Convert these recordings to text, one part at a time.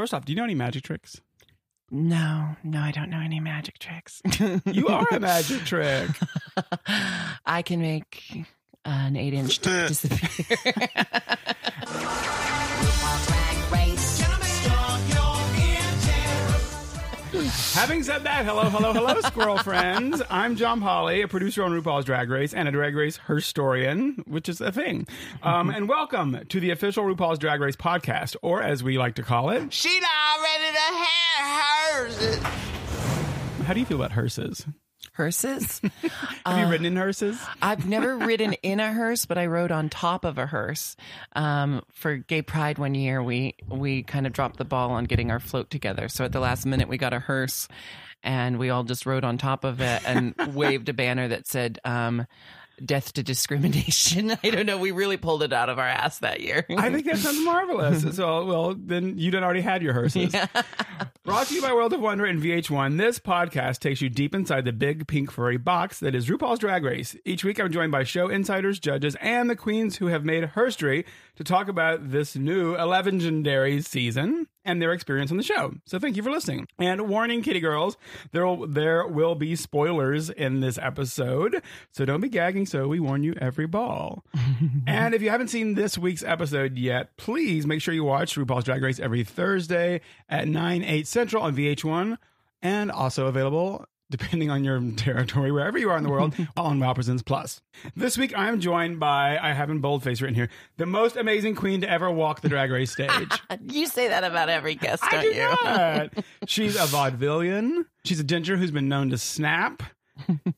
First off, do you know any magic tricks? No, no, I don't know any magic tricks. You are a magic trick. I can make an eight inch disappear. Having said that, hello, hello, hello, squirrel friends. I'm John Polly, a producer on RuPaul's Drag Race and a Drag Race historian, which is a thing. Um, and welcome to the official RuPaul's Drag Race podcast, or as we like to call it. She already to have hers. How do you feel about hearses? Hearses? Have you ridden in hearses? I've never ridden in a hearse, but I rode on top of a hearse. Um, for Gay Pride one year, we we kind of dropped the ball on getting our float together. So at the last minute, we got a hearse, and we all just rode on top of it and waved a banner that said. Um, Death to discrimination. I don't know. We really pulled it out of our ass that year. I think that sounds marvelous. So, well, then you done already had your hearses. Brought to you by World of Wonder and VH1, this podcast takes you deep inside the big pink furry box that is RuPaul's Drag Race. Each week, I'm joined by show insiders, judges, and the queens who have made herstory to talk about this new 11 legendary season and their experience on the show. So thank you for listening. And warning, kitty girls, there will, there will be spoilers in this episode. So don't be gagging. So we warn you every ball. and if you haven't seen this week's episode yet, please make sure you watch RuPaul's Drag Race every Thursday at 9, 8 Central on VH1 and also available depending on your territory, wherever you are in the world, on Wow Plus. This week, I am joined by, I have in boldface written here, the most amazing queen to ever walk the drag race stage. you say that about every guest, don't I do you? not. She's a vaudevillian. She's a ginger who's been known to snap.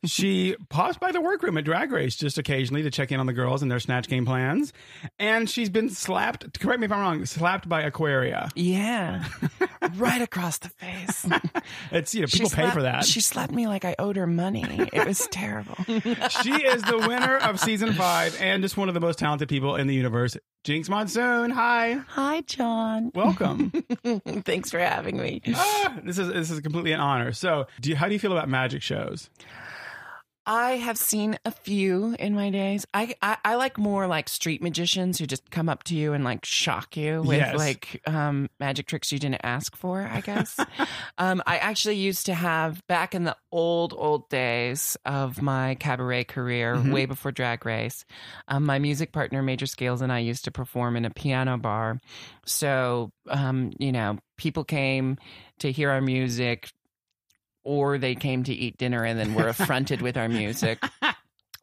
She pops by the workroom at Drag Race just occasionally to check in on the girls and their snatch game plans. And she's been slapped, correct me if I'm wrong, slapped by Aquaria. Yeah, right across the face. It's, you know, people She pay slapped- for that. She slapped me like I owed her money. It was terrible. she is the winner of season five and just one of the most talented people in the universe. Jinkx Monsoon, hi. Hi, John. Welcome. Thanks for having me. ah, this is this is completely an honor. So, do you, how do you feel about magic shows? I have seen a few in my days. I, I I like more like street magicians who just come up to you and like shock you with Yes. like um, magic tricks you didn't ask for. I guess. um, I actually used to have back in the old old days of my cabaret career, way before Drag Race. Um, my music partner Major Scales and I used to perform in a piano bar. So um, you know, people came to hear our music or they came to eat dinner and then were affronted with our music.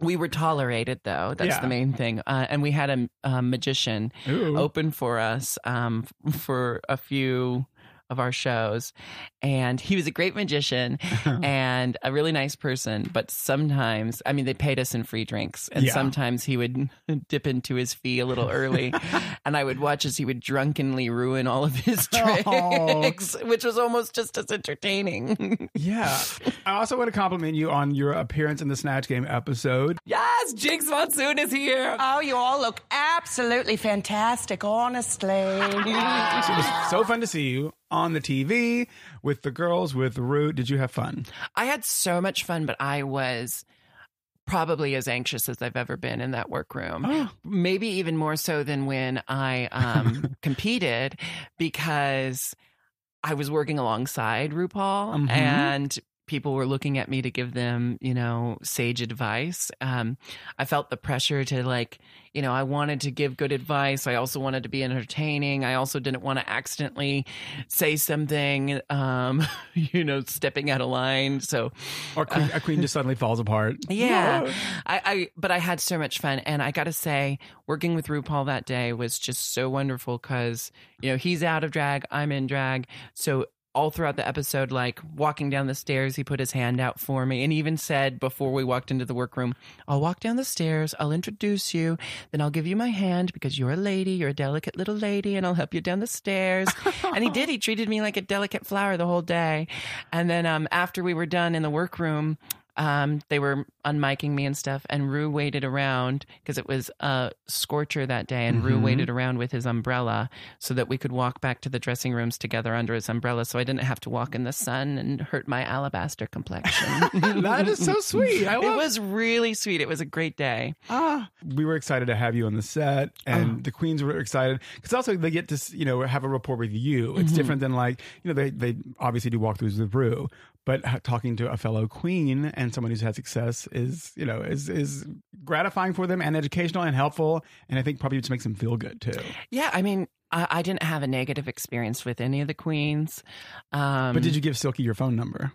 We were tolerated, though. That's Yeah. the main thing. Uh, and we had a, a magician Ooh. open for us um, for a few of our shows. And he was a great magician and a really nice person. But sometimes, I mean, they paid us in free drinks. And Yeah. sometimes he would dip into his fee a little early. and I would watch as he would drunkenly ruin all of his Oh. tricks, which was almost just as entertaining. Yeah. I also want to compliment you on your appearance in the Snatch Game episode. yes, Jinkx Monsoon is here. Oh, you all look absolutely fantastic, honestly. It was so fun to see you on the TV with the girls, with Root. Did you have fun? I had so much fun, but I was probably as anxious as I've ever been in that workroom. Oh. Maybe even more so than when I um, competed because I was working alongside RuPaul Mhm. and people were looking at me to give them, you know, sage advice. Um, I felt the pressure to like, you know, I wanted to give good advice. I also wanted to be entertaining. I also didn't want to accidentally say something, um, you know, stepping out of line. So Or queen, a queen just suddenly falls apart? yeah, No. I, I, but I had so much fun, and I got to say, working with RuPaul that day was just so wonderful because you know he's out of drag, I'm in drag, so all throughout the episode, like walking down the stairs, he put his hand out for me and even said before we walked into the workroom, I'll walk down the stairs, I'll introduce you, then I'll give you my hand because you're a lady, you're a delicate little lady, and I'll help you down the stairs. and he did. He treated me like a delicate flower the whole day. And then um, after we were done in the workroom, um, they were unmiking me and stuff, and Rue waited around because it was a scorcher that day, and Rue Mhm. waited around with his umbrella so that we could walk back to the dressing rooms together under his umbrella, so I didn't have to walk in the sun and hurt my alabaster complexion. that is so sweet. I it was really sweet. It was a great day. Ah, we were excited to have you on the set, and the queens were excited because also they get to you know have a rapport with you. It's different than like you know they they obviously do walkthroughs with Ru, but talking to a fellow queen and someone who's had success is you know is is gratifying for them and educational and helpful, and I think probably just makes them feel good too. Yeah, I mean, I, I didn't have a negative experience with any of the queens. Um, But did you give Silky your phone number?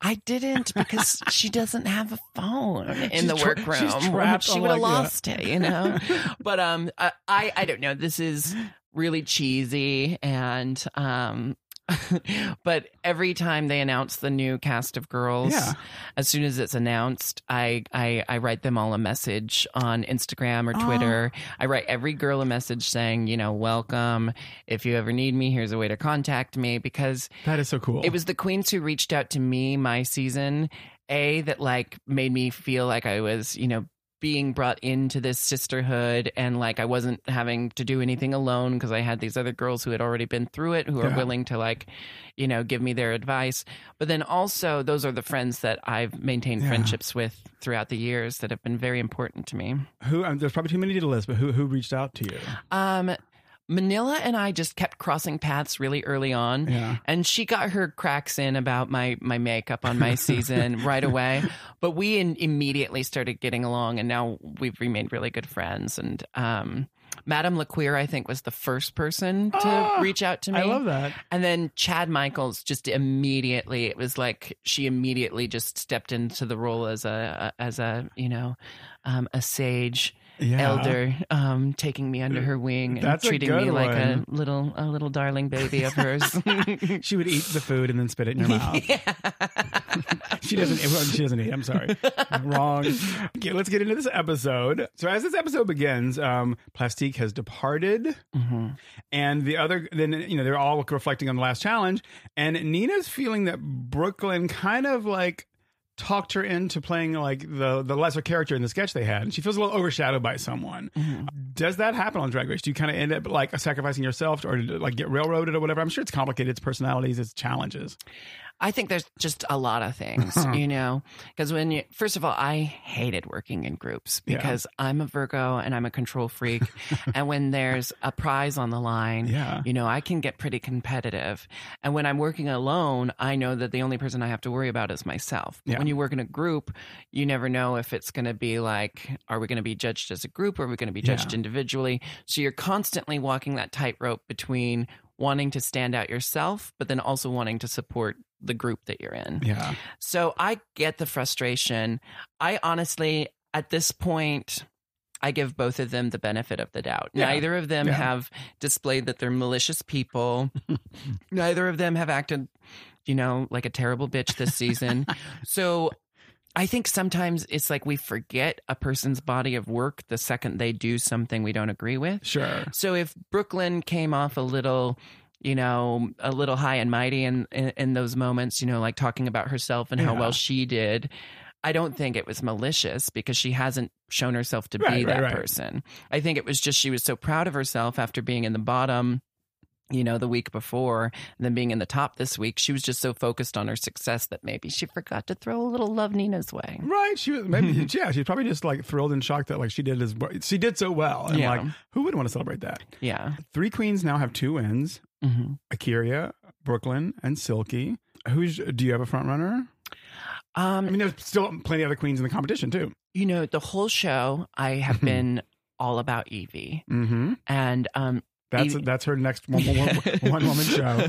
I didn't because she doesn't have a phone in She's the workroom. trapped she would have like- lost it, you know. but um, I, I I don't know. This is really cheesy and um. but every time they announce the new cast of girls, Yeah. as soon as it's announced, I, I I write them all a message on Instagram or oh. Twitter. I write every girl a message saying, you know, welcome. If you ever need me, here's a way to contact me because That is so cool. it was the queens who reached out to me my season a that like made me feel like i was you know being brought into this sisterhood and like i wasn't having to do anything alone because i had these other girls who had already been through it who are Yeah. willing to like you know give me their advice but then also those are the friends that i've maintained Yeah. friendships with throughout the years that have been very important to me who um, there's probably too many to list, but who who reached out to you? um manila and i just kept crossing paths really early on Yeah. and she got her cracks in about my my makeup on my season right away but we in, immediately started getting along and now we've remained really good friends and um Madame LaQueer, I think, was the first person to Ah, reach out to me. I love that. And then Chad Michaels just immediately, it was like she immediately just stepped into the role as a, as a, you know, um, a sage Yeah. elder, um, taking me under her wing and That's treating me like a little, a little darling baby of hers. She would eat the food and then spit it in your mouth. she doesn't. She doesn't eat. I'm sorry. Wrong. Okay, let's get into this episode. So as this episode begins, um, Plastique has departed, Mm-hmm. and the other. Then you know they're all reflecting on the last challenge, and Nina's feeling that Brooklyn kind of like talked her into playing like the the lesser character in the sketch they had and she feels a little overshadowed by someone. Mm-hmm. Does that happen on drag race? Do you kind of end up like sacrificing yourself or like get railroaded or whatever? I'm sure it's complicated. It's personalities. It's challenges I think there's just a lot of things, you know, because when you, first of all, I hated working in groups Yeah. because I'm a Virgo and I'm a control freak. and when there's a prize on the line, Yeah. you know, I can get pretty competitive. And when I'm working alone, I know that the only person I have to worry about is myself. But Yeah. when you work in a group, you never know if it's going to be like, are we going to be judged as a group or are we going to be judged Yeah. individually? So you're constantly walking that tightrope between wanting to stand out yourself, but then also wanting to support the group that you're in. yeah So I get the frustration. I honestly, at this point, I give both of them the benefit of the doubt. Yeah. Neither of them Yeah. have displayed that they're malicious people. Neither of them have acted, you know, like a terrible bitch this season. so I think sometimes it's like we forget a person's body of work the second they do something we don't agree with. sure So if Brooklyn came off a little, you know, a little high and mighty in, in, in those moments, you know, like talking about herself and how well she did, I don't think it was malicious because she hasn't shown herself to Right, be right, that right. person. I think it was just she was so proud of herself after being in the bottom. You know, the week before, and then being in the top this week, she was just so focused on her success that maybe she forgot to throw a little love Nina's way. right she was maybe yeah she's probably just like thrilled and shocked that like she did as she did so well and Yeah. like who would want to celebrate that Yeah. three queens now have two wins hmm A'keria, Brooklyn, and Silky. Who's do you have a front runner? Um, I mean, there's still plenty of other queens in the competition too. you know, the whole show, I have been all about Yvie. Mm-hmm. And um, That's Yvie- that's her next one, one, one woman show.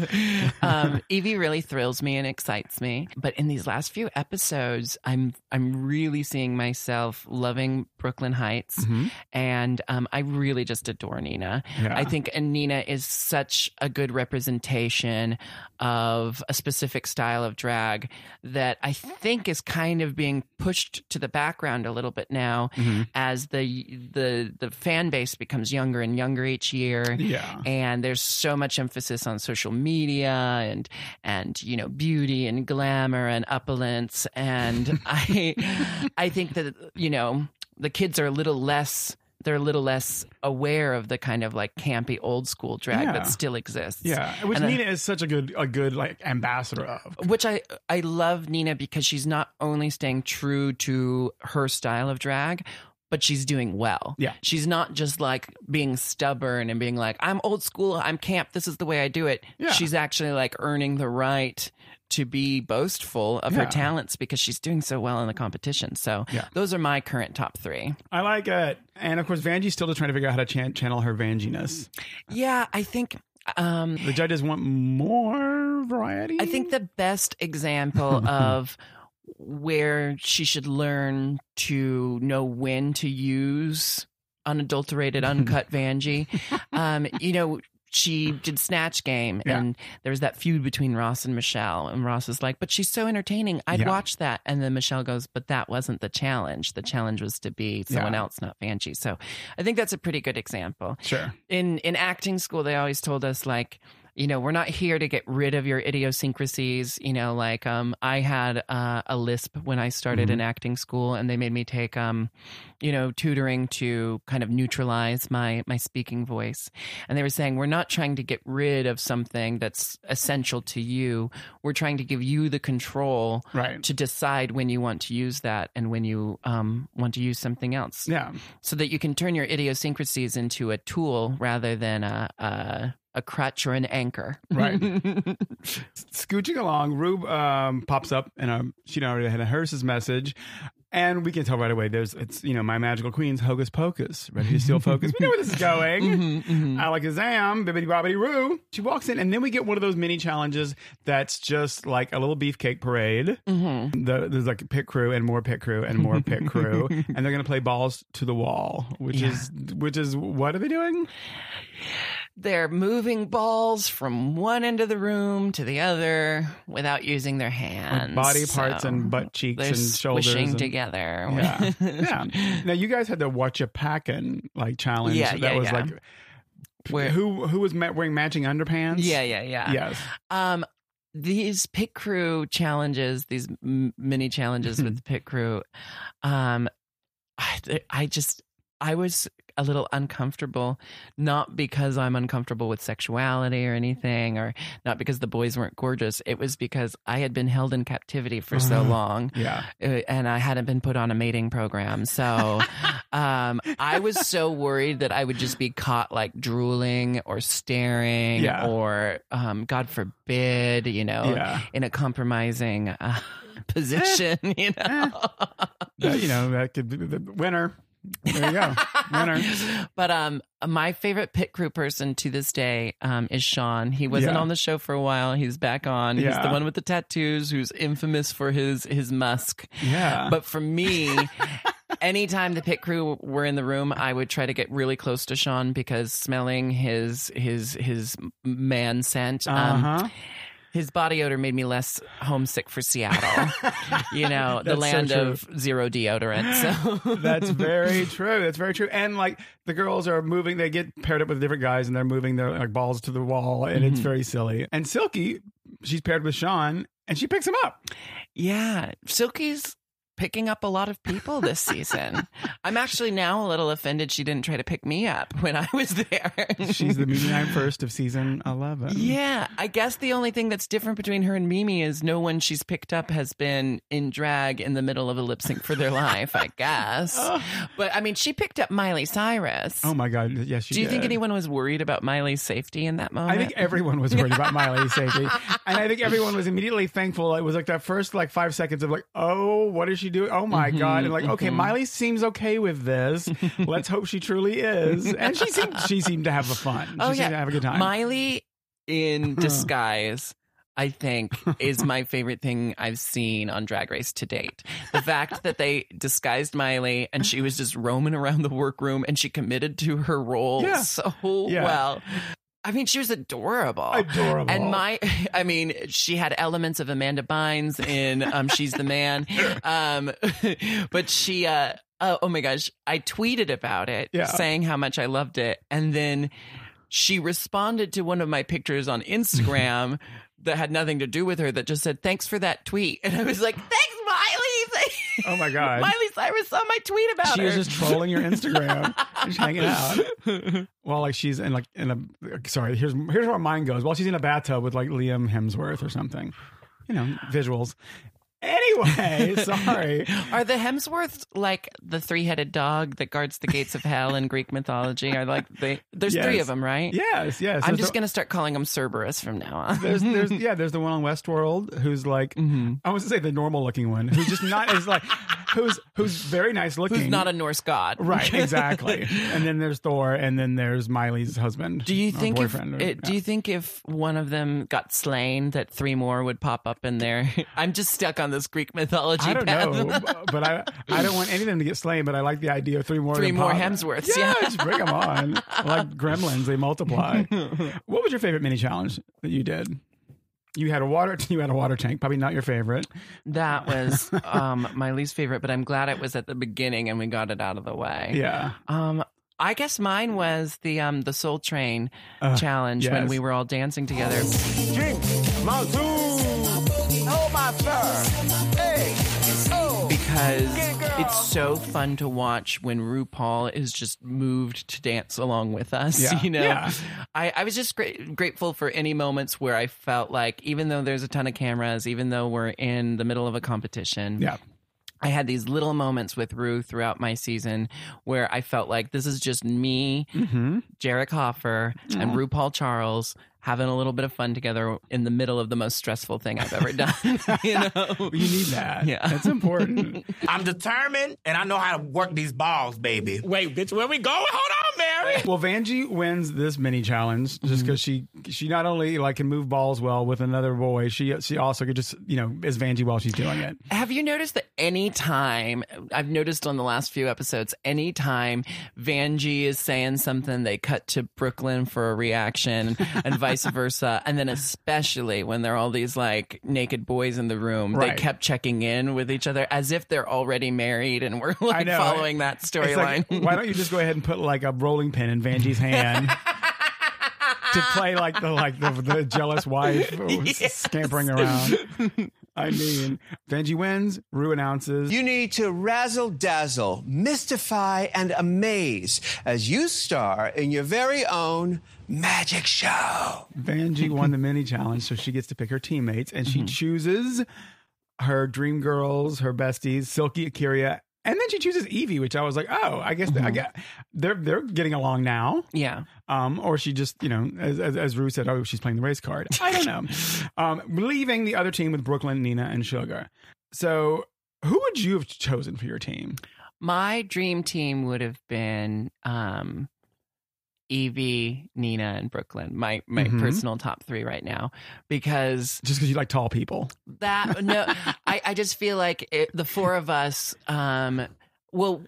um, Yvie really thrills me and excites me. But in these last few episodes, I'm I'm really seeing myself loving Brooklyn Hytes, Mhm. and um, I really just adore Nina. Yeah. I think and Nina is such a good representation of a specific style of drag that I think is kind of being pushed to the background a little bit now Mhm. as the the the fan base becomes younger and younger each year Yeah. And there's so much emphasis on social media and and you know beauty and glamour and opulence and i i think that you know the kids are a little less they're a little less aware of the kind of like campy old school drag Yeah. that still exists Yeah, which And I- Nina is such a good a good like ambassador of. which I I love Nina because she's not only staying true to her style of drag, but she's doing well. Yeah. She's not just like being stubborn and being like, I'm old school, I'm camp, this is the way I do it. Yeah. She's actually like earning the right to be boastful of Yeah. her talents because she's doing so well in the competition. So Yeah. those are my current top three. I like it, and of course, Vanjie's still just trying to figure out how to chan- channel her Vanjiness. Yeah, I think um The judges want more variety. I think the best example of where she should learn to know when to use unadulterated, uncut Vanjie. Um, you know, she did Snatch Game, Yeah. and there was that feud between Ross and Michelle. And Ross was like, "But she's so entertaining. I'd Yeah. watch that." And then Michelle goes, "But that wasn't the challenge. The challenge was to be someone Yeah. else, not Vanjie." So, I think that's a pretty good example sure. in in acting school they always told us like you know we're not here to get rid of your idiosyncrasies you know like um i had uh, a lisp when i started in acting school and they made me take um you know tutoring to kind of neutralize my my speaking voice and they were saying we're not trying to get rid of something that's essential to you we're trying to give you the control Right. to decide when you want to use that and when you um, want to use something else Yeah. so that you can turn your idiosyncrasies into a tool rather than a a, a crutch or an anchor. Right. Scooching along, Rube um, pops up and um, she already had heard his message. And we can tell right away. There's, it's you know, my magical queen's hocus pocus, ready to steal focus. We know where this is going. Mm-hmm, Alakazam, bibbidi bobbidi roo. She walks in, and then we get one of those mini challenges that's just like a little beefcake parade. Mm-hmm. The, there's like a pit crew and more pit crew and more pit crew, and they're gonna play balls to the wall, which Yeah. is which is what are they doing? They're moving balls from one end of the room to the other without using their hands. Body parts So and butt cheeks and shoulders. and- together. Yeah, yeah. Now you guys had the watch a packin' like challenge. Yeah, that yeah, was yeah. like Where- who who was wearing matching underpants? yeah, yeah, yeah. Yes. Um, these pit crew challenges, these mini challenges with the pit crew, um, I, I just I was a little uncomfortable, not because I'm uncomfortable with sexuality or anything, or not because the boys weren't gorgeous. It was because I had been held in captivity for so Uh-huh. long. Yeah. uh, and I hadn't been put on a mating program. So um, I was so worried that I would just be caught like drooling or staring Yeah. or, um, God forbid, you know, Yeah. in a compromising uh, position, you know. That, you know that could be the winner. There you go, winner. But um, my favorite pit crew person to this day um, is Sean. He wasn't Yeah. on the show for a while. He's back on. He's Yeah. the one with the tattoos, who's infamous for his his musk. Yeah. But for me, anytime the pit crew were in the room, I would try to get really close to Sean because smelling his his his man scent, um, huh. His body odor made me less homesick for Seattle. you know, the so land true. of zero deodorant. So That's very true. That's very true. And like the girls are moving, they get paired up with different guys, and they're moving their like balls to the wall, and Mm-hmm. it's very silly. And Silky, she's paired with Sean, and she picks him up. Yeah, Silky's picking up a lot of people this season. I'm actually now a little offended she didn't try to pick me up when I was there. She's the Mimi I'm first of season eleven. Yeah, I guess the only thing that's different between her and Mimi is no one she's picked up has been in drag in the middle of a lip sync for their life, I guess. But I mean, she picked up Miley Cyrus. Oh my God! Yes, she Do you think anyone was worried about Miley's safety in that moment? I think everyone was worried about Miley's safety, and I think everyone was immediately thankful. It was like that first like five seconds of like, oh, what is she doing? Oh my Mm-hmm, god! And like, okay, Miley seems okay with this. Let's hope she truly is. And she seemed she seemed to have a fun. She Oh seemed yeah, to have a good time. Miley in disguise. I think is my favorite thing I've seen on Drag Race to date. The fact that they disguised Miley and she was just roaming around the workroom and she committed to her role Yeah. so Yeah. well. I mean, she was adorable. Adorable. And my, I mean, she had elements of Amanda Bynes in um, She's the Man. Um, but she, uh, oh, oh my gosh, I tweeted about it Yeah. saying how much I loved it. And then she responded to one of my pictures on Instagram that had nothing to do with her that just said, Thanks for that tweet. And I was like, Thanks. Oh my god. Miley Cyrus saw my tweet about it. she her. was just trolling your Instagram, just hanging out. Well, like she's in like in a sorry. Here's here's where mine goes. Well, she's in a bathtub with like Liam Hemsworth or something. You know, visuals. Anyway, sorry. Are the Hemsworths like the three-headed dog that guards the gates of hell in Greek mythology? Are like they? There's three of them, right? Yes, yes. I'm There's just the- gonna start calling them Cerberus from now on. There's, there's, yeah, there's the one on Westworld who's like, Mm-hmm. I was to say the normal looking one, who's just not as like, who's who's very nice looking, Who's not a Norse god? right, exactly. and then there's Thor, and then there's Miley's husband. Do you think if or- it, do you think if one of them got slain, that three more would pop up in there? I'm just stuck on this Greek mythology. I don't path. know, but I I don't want any of them to get slain. But I like the idea of three more. Three more pop. Hemsworths, Yeah, yeah. just bring them on. like gremlins, they multiply. what was your favorite mini challenge that you did? You had a water. You had a water tank. Probably not your favorite. That was um, my least favorite, but I'm glad it was at the beginning and we got it out of the way. Yeah. Um, I guess mine was the um the Soul Train Uh, challenge when we were all dancing together. Oh, because Get it, girl. it's so fun to watch when RuPaul is just moved to dance along with us. Yeah. You know, Yeah. I, I was just great, grateful for any moments where I felt like, even though there's a ton of cameras, even though we're in the middle of a competition, Yeah. I had these little moments with Ru throughout my season where I felt like this is just me, Mm-hmm. Jerick Hoffer, and RuPaul Charles having a little bit of fun together in the middle of the most stressful thing I've ever done. you know. You need that. Yeah. That's important. I'm determined and I know how to work these balls, baby. Wait, bitch, where we going? Hold on, Mary. well, Vanjie wins this mini challenge just mm-hmm. because she she not only like can move balls well with another boy, she she also could just you know is Vanjie while she's doing it. Have you noticed that any time I've noticed on the last few episodes, anytime Vanjie is saying something, they cut to Brooklyn for a reaction and vice versa. And then especially when there are all these like naked boys in the room, they kept checking in with each other as if they're already married and we're like know. following that storyline. like, why don't you just go ahead and put like a rolling pin in Vanjie's hand to play like the like the, the jealous wife scampering around? I mean, Vanjie wins. Rue announces. You need to razzle dazzle, mystify, and amaze as you star in your very own magic show. Vanjie won the mini challenge, so she gets to pick her teammates, and she mm-hmm. chooses her dream girls, her besties, Silky, A'keria, and then she chooses Yvie, which I was like, oh, I guess I get they're they're getting along now. yeah. Um, or she just, you know, as, as, as Rue said, oh, she's playing the race card. I don't know. um, leaving the other team with Brooklyn, Nina, and Shuga. So, who would you have chosen for your team? My dream team would have been um, Yvie, Nina, and Brooklyn. My my Mhm. personal top three right now because Just because you like tall people. that no, I I just feel like it, the four of us. Um, well,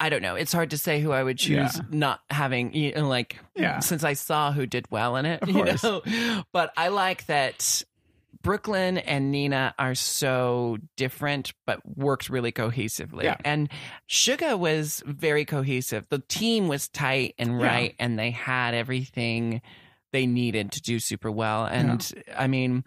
I don't know. It's hard to say who I would choose, Yeah. not having you know, like Yeah. since I saw who did well in it. Of you course. know? But I like that. Brooklyn and Nina are so different, but worked really cohesively. Yeah. And Shuga was very cohesive. The team was tight and Yeah. right, and they had everything they needed to do super well. And I mean,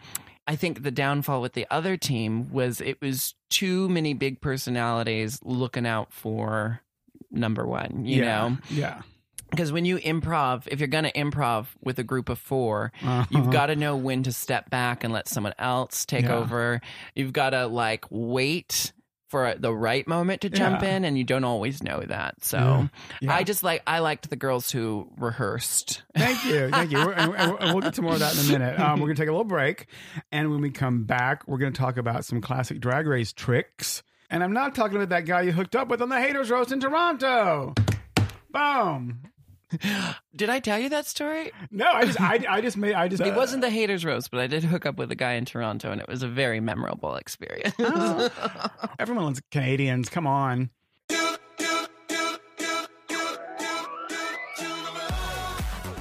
I think the downfall with the other team was it was too many big personalities looking out for number one, you yeah. know? Yeah. Because when you improv, if you're going to improv with a group of 4 Uh-huh. you've got to know when to step back and let someone else take Yeah. over. You've got to like wait for the right moment to jump Yeah. in, and you don't always know that. So Yeah. Yeah. I just like, I liked the girls who rehearsed. Thank you. Thank you. And, and we'll get to more of that in a minute. Um, we're going to take a little break. And when we come back, we're going to talk about some classic drag race tricks. And I'm not talking about that guy you hooked up with on the Haters Roast in Toronto. Boom. Did I tell you that story? No, I just, I, I just made, I just, It wasn't uh, the haters roast, but I did hook up with a guy in Toronto, and it was a very memorable experience. Everyone oh. everyone's Canadians. Come on.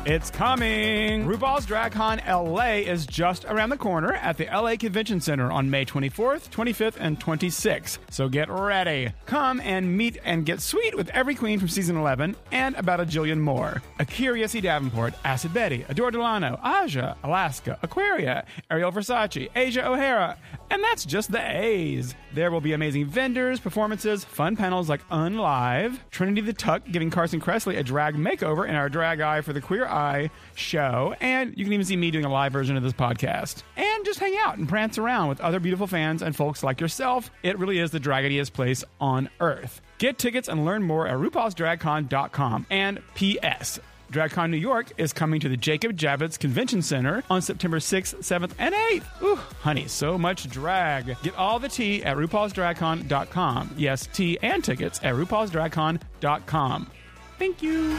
It's coming! RuPaul's DragCon LA is just around the corner at the LA Convention Center on May 24th, 25th, and 26th. So get ready. Come and meet and get sweet with every queen from season 11 and about a jillion more. A'keria C. Davenport, Acid Betty, Adore Delano, Aja, Alaska, Aquaria, Ariel Versace, Asia O'Hara, and that's just the A's. There will be amazing vendors, performances, fun panels like Unlive, Trinity the Tuck giving Carson Kressley a drag makeover in our Drag Eye for the Queer Eye show, and you can even see me doing a live version of this podcast. And just hang out and prance around with other beautiful fans and folks like yourself. It really is the draggiest place on earth. Get tickets and learn more at RuPaul'sDragCon.com. And P.S. DragCon New York is coming to the Jacob Javits Convention Center on September 6th, 7th, and 8th. Ooh, honey, so much drag. Get all the tea at RuPaul'sDragCon.com. Yes, tea and tickets at RuPaul'sDragCon.com. Thank you.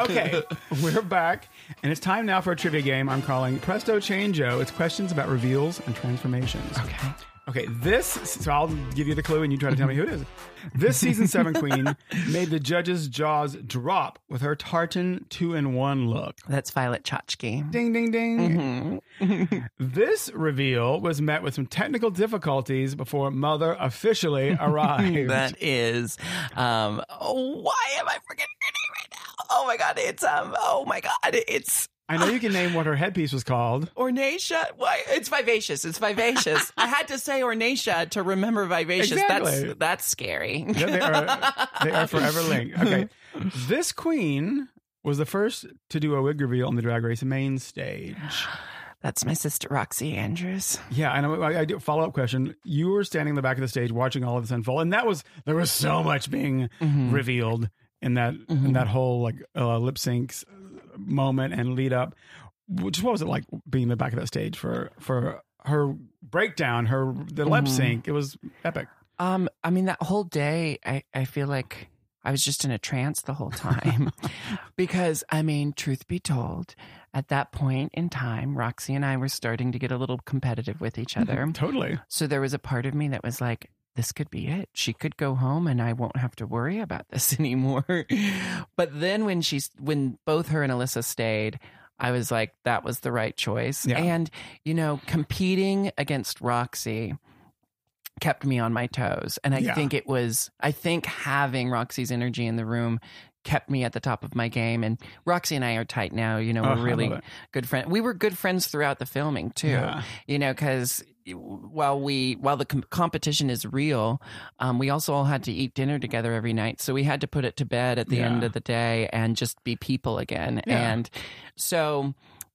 Okay, we're back, and it's time now for a trivia game I'm calling Presto Changeo. It's questions about reveals and transformations. Okay. Okay, this, so I'll give you the clue and you try to tell me who it is. This season seven queen made the judges' jaws drop with her tartan two in one look. That's Violet Chachki. Ding, ding, ding. this reveal was met with some technical difficulties before Mother officially arrived. That is, um, oh, why am I forgetting her name right now? Oh my god, it's um, oh my god, it's I know you can name what her headpiece was called. Ornacia. Why? It's vivacious. It's vivacious. I had to say Ornacia to remember vivacious. Exactly. That's that's scary. Yeah, they are, they are forever linked. Okay. This queen was the first to do a wig reveal on the Drag Race main stage. That's my sister Roxxxy Andrews. Yeah, and I, I do follow up question. You were standing in the back of the stage watching all of this unfold, and that was there was so much being revealed in that in that whole like uh, lip syncs moment and lead up. Which what was it like being in the back of that stage for for her breakdown, her the lip sync? It was epic. Um, I mean that whole day, I I feel like I was just in a trance the whole time, because I mean, truth be told, at that point in time, Roxxxy and I were starting to get a little competitive with each other. Totally. So there was a part of me that was like, this could be it. She could go home and I won't have to worry about this anymore. but then when she's when both her and Alyssa stayed, I was like, that was the right choice. Yeah. And, you know, competing against Roxxxy kept me on my toes. And I Yeah. think it was I think having Roxxxy's energy in the room kept me at the top of my game and Roxxxy and I are tight now, you know, Oh, we're love really good friends. We were good friends throughout the filming too Yeah. you know because while we while the com- competition is real um, we also all had to eat dinner together every night. So we had to put it to bed at the end of the day and just be people again. Yeah. and so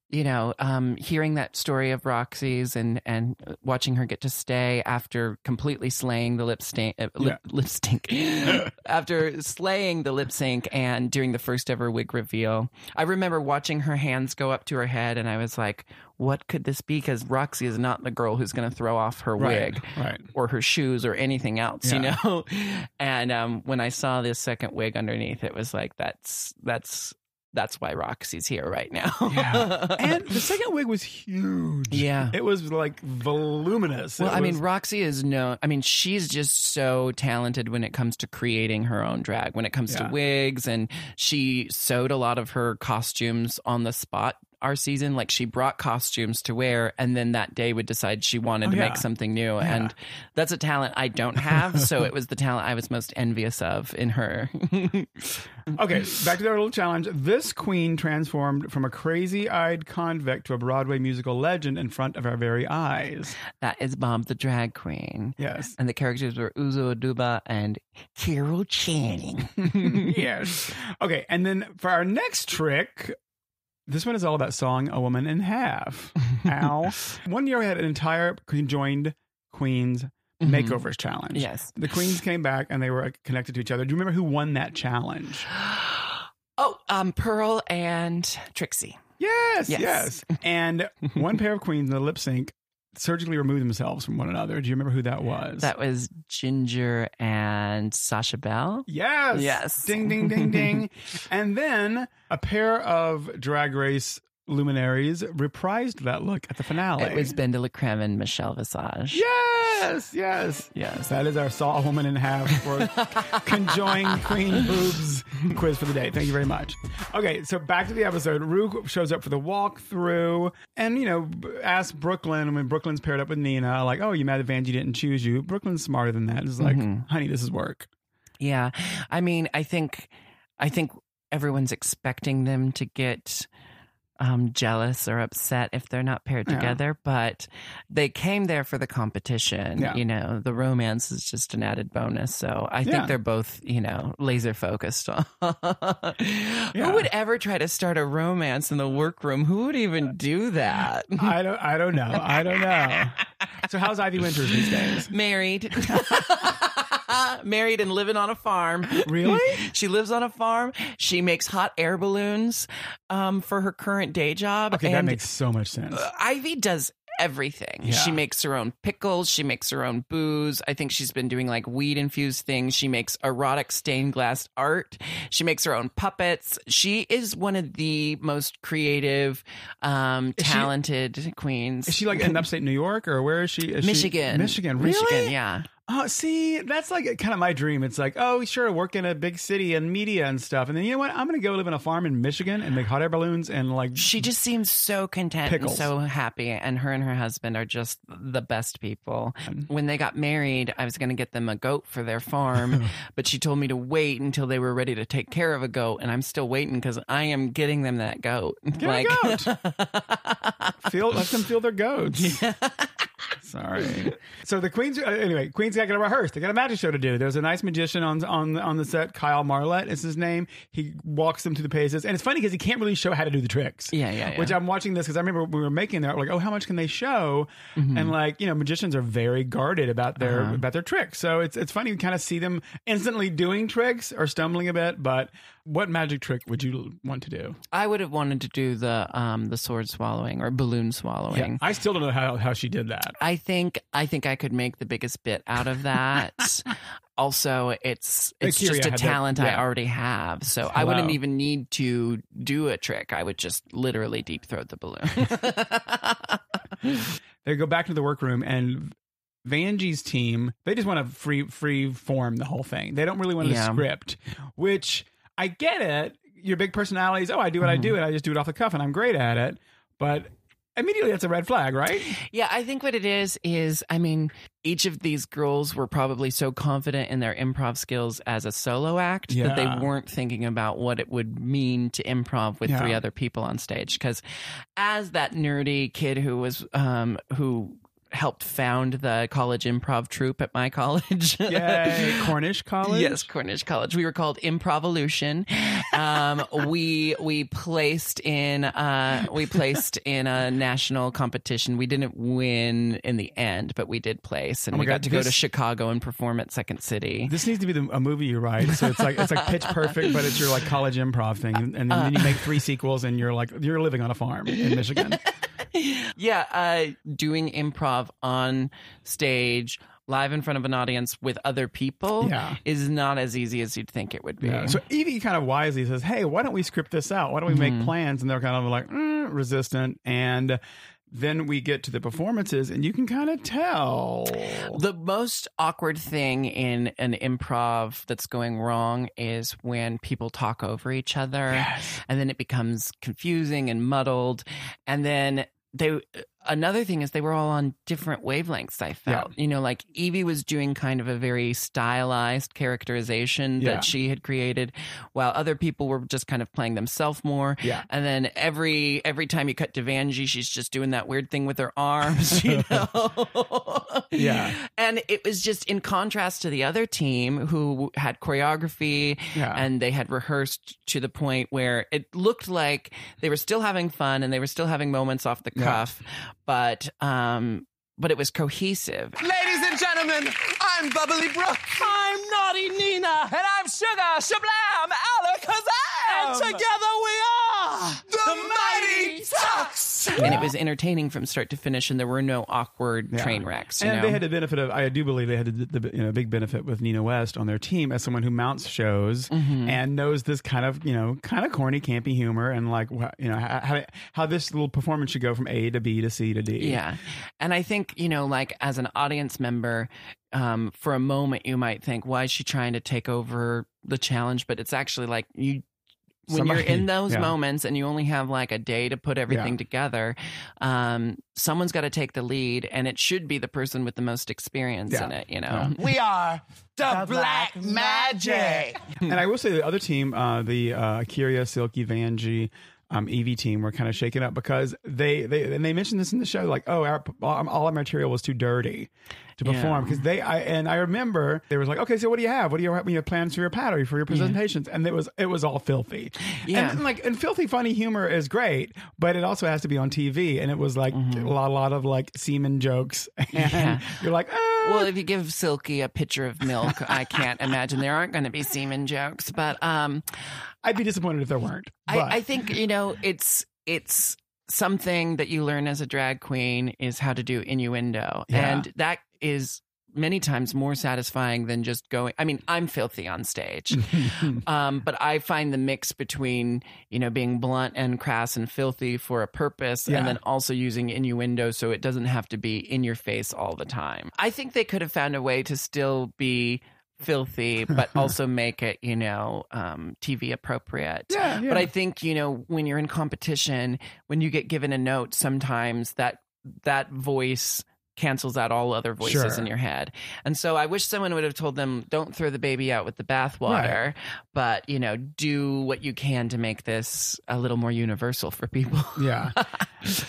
you know um, hearing that story of Roxxxy's and and watching her get to stay after completely slaying the lip stink uh, lip, lip stink. After slaying the lip sync and doing the first ever wig reveal. I remember watching her hands go up to her head and i was like what could this be? Because Roxxxy is not the girl who's going to throw off her Right. wig Right. or her shoes or anything else you know? And um, when i saw this second wig underneath it was like that's that's that's why Roxxxy's here right now Yeah. and the second wig was huge. Yeah. It was like voluminous. Well, It I mean, Roxxxy is known. I mean, she's just so talented when it comes to creating her own drag, when it comes Yeah. to wigs, and she sewed a lot of her costumes on the spot our season. Like she brought costumes to wear, and then that day would decide she wanted Oh, to yeah. make something new. And that's a talent I don't have. so it was the talent I was most envious of in her. Okay, back to our little challenge. This queen transformed from a crazy eyed convict to a Broadway musical legend in front of our very eyes. that is Bob the drag queen. Yes. And the characters were Uzo Aduba and Carol Channing. yes. Okay, and then for our next trick, this one is all about sawing a woman in half. Ow. one year we had an entire conjoined Queens makeovers challenge. Yes. The queens came back and they were connected to each other. Do you remember who won that challenge? Oh, um, Pearl and Trixie. Yes, yes. Yes. And one pair of queens in the lip sync surgically remove themselves from one another. Do you remember who that was? That was Ginger and Sasha Belle. Yes. Yes. Ding, ding, ding, ding. and then a pair of drag race luminaries reprised that look at the finale. It was BenDeLaCreme and Michelle Visage. Yes, yes, Yes. That is our saw a woman in half for conjoined queen boobs quiz for the day. Thank you very much. Okay, so back to the episode. Rue shows up for the walkthrough, and you know, asks Brooklyn when Brooklyn's paired up with Nina, like, "Oh, you mad that Vanjie didn't choose you?" Brooklyn's smarter than that. It's like, mm-hmm. "Honey, this is work." Yeah. I mean, I think I think everyone's expecting them to get um, jealous or upset if they're not paired Yeah. together, but they came there for the competition. Yeah. You know, the romance is just an added bonus. So I Yeah. think they're both, you know, laser focused. Who would ever try to start a romance in the workroom? Who would even do that? I don't. I don't know. I don't know. So how's Ivy Winters these days? Married. Married and living on a farm. Really? She lives on a farm. She makes hot air balloons um, for her current day job. Okay, that and makes so much sense. uh, Ivy does everything. Yeah. She makes her own pickles. She makes her own booze. I think she's been doing like weed infused things. She makes erotic stained glass art. She makes her own puppets. She is one of the most creative, um, Is she- talented queens. Is she like in upstate New York or where is she? Is she- Michigan. Michigan. Really? Michigan, yeah. Oh, see, that's like kind of my dream. It's like, oh, sure, work in a big city and media and stuff, and then you know what? I'm going to go live in a farm in Michigan and make hot air balloons and like. She just seems so content Pickles. and so happy. And her and her husband are just the best people. When they got married, I was going to get them a goat for their farm, but she told me to wait until they were ready to take care of a goat. And I'm still waiting because I am getting them that goat. Get a goat. feel let them feel their goats. Sorry. So the queens. Uh, anyway, queens got to rehearse. They got a magic show to do. There's a nice magician on on on the set. Kyle Marlett is his name. He walks them through the paces, and it's funny because he can't really show how to do the tricks. Yeah, yeah, yeah. Which I'm watching this because I remember we were making that, like, oh, how much can they show? Mm-hmm. And like, you know, magicians are very guarded about their Uh-huh. about their tricks. So it's it's funny to kind of see them instantly doing tricks or stumbling a bit. But what magic trick would you want to do? I would have wanted to do the um the sword swallowing or balloon swallowing. I still don't know how how she did that. I think I think I could make the biggest bit out of that. also, it's it's just a that- talent I already have, so I wouldn't even need to do a trick. I would just literally deep throat the balloon. They go back to the workroom and Vanjie's team, they just want to free free form the whole thing. They don't really want a Yeah. script, which I get it. Your big personalities, oh, I do what I do and I just do it off the cuff and I'm great at it. But immediately that's a red flag, right? yeah, I think what it is is, I mean, each of these girls were probably so confident in their improv skills as a solo act that they weren't thinking about what it would mean to improv with Yeah. three other people on stage. Because as that nerdy kid who was um who helped found the college improv troupe at my college. Yay, Cornish College. Yes, Cornish College. We were called Improvolution. Um, we we placed in uh, we placed in a national competition. We didn't win in the end, but we did place, and Oh we got God, to go to Chicago and perform at Second City. This needs to be the, a movie you write. So it's like it's like pitch perfect, but it's your like college improv thing, and, and then you make three sequels, and you're like you're living on a farm in Michigan. yeah, uh, doing improv on stage. Live in front of an audience with other people Yeah. is not as easy as you'd think it would be. Yeah. So Yvie kind of wisely says, "Hey, why don't we script this out? Why don't we Mm-hmm. make plans?" And they're kind of like mm, resistant, and then we get to the performances, and you can kind of tell. The most awkward thing in an improv that's going wrong is when people talk over each other and then it becomes confusing and muddled. And then they another thing is they were all on different wavelengths i felt you know like Yvie was doing kind of a very stylized characterization Yeah. that she had created while other people were just kind of playing themselves more Yeah. and then every every time you cut to vanjie she's just doing that weird thing with her arms you know Yeah. and it was just in contrast to the other team who had choreography Yeah. and they had rehearsed to the point where it looked like they were still having fun and they were still having moments off the cuff, but um but it was cohesive. Ladies and gentlemen, I'm Bubbly Brooke. I'm Naughty Nina, and I'm Sugar Sublime Alakazam. And together we are are the mighty Ducks. and it was entertaining from start to finish, and there were no awkward Yeah. train wrecks. You and know? they had the benefit of, I do believe they had the, the you know big benefit with Nina West on their team as someone who mounts shows Mm-hmm. and knows this kind of you know kind of corny, campy humor and like you know how how, how this little performance should go from A to B to C to D. Yeah. And I think, you know, like as an audience member, um, for a moment you might think, why is she trying to take over the challenge? But it's actually like you when Somebody- you're in those yeah. moments and you only have like a day to put everything Yeah. together, um, someone's got to take the lead, and it should be the person with the most experience Yeah. in it. You know, We are the, Black Magic. and I will say the other team, uh, the uh, Kyria, Silky, Vanjie, um, Yvie team were kind of shaken up because they they and they mentioned this in the show, like, oh, our, all our material was too dirty to perform because they I and I remember they was like, okay, so what do you have? What do you have? You have plans for your pattern for your presentations? And it was it was all filthy. Yeah. and, like and filthy funny humor is great, but it also has to be on TV. And it was like a lot, a lot of like semen jokes, and you're like, ah. well, if you give Silky a pitcher of milk, I can't imagine there aren't going to be semen jokes. But um, I'd be disappointed if there weren't. I, I think you know it's it's something that you learn as a drag queen is how to do innuendo, Yeah. and that is many times more satisfying than just going. I mean, I'm filthy on stage, um, but I find the mix between you know being blunt and crass and filthy for a purpose, Yeah. and then also using innuendo so it doesn't have to be in your face all the time. I think they could have found a way to still be filthy but also make it you know um tv appropriate Yeah, yeah. but i think you know when you're in competition when you get given a note sometimes that that voice cancels out all other voices Sure. in your head and so i wish someone would have told them don't throw the baby out with the bathwater but you know do what you can to make this a little more universal for people Yeah.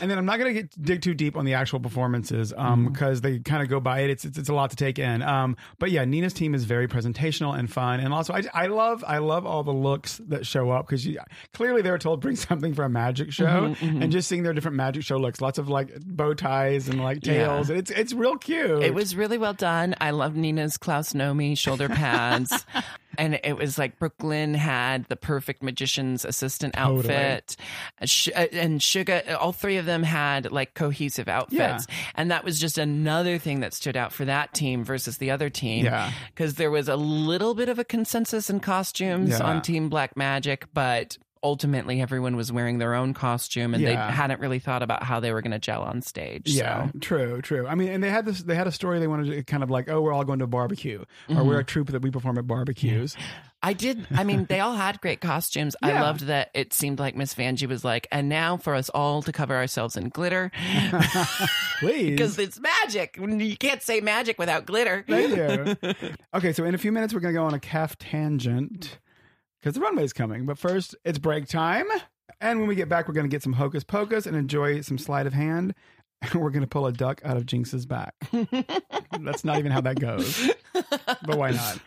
and then I'm not going to get dig too deep on the actual performances um Mm-hmm. because they kind of go by it. It's, it's it's a lot to take in. Um but yeah, Nina's team is very presentational and fun and also I, I love I love all the looks that show up cuz clearly they were told bring something for a magic show Mm-hmm, and just seeing their different magic show looks lots of like bow ties and like Yeah. It's it's real cute. It was really well done. I love Nina's Klaus Nomi shoulder pads. and it was like Brooklyn had the perfect magician's assistant outfit. Uh, And Shuga, all three of them had like cohesive outfits. And that was just another thing that stood out for that team versus the other team. Yeah. Because there was a little bit of a consensus in costumes Yeah. on Team Black Magic, but ultimately everyone was wearing their own costume and they hadn't really thought about how they were going to gel on stage. Yeah, So. true, true. I mean, and they had this. They had a story they wanted to kind of like, oh, we're all going to a barbecue, or we're a mm-hmm. troupe that we perform at barbecues. I did. I mean, they all had great costumes. I loved that it seemed like Miss Vanjie was like, and now for us all to cover ourselves in glitter Please, because it's magic. You can't say magic without glitter. Thank you. okay, so in a few minutes, we're going to go on a calf tangent because the runway's coming. But first, it's break time. And when we get back, we're going to get some hocus pocus and enjoy some sleight of hand. And we're going to pull a duck out of Jinkx's back. That's not even how that goes. But why not?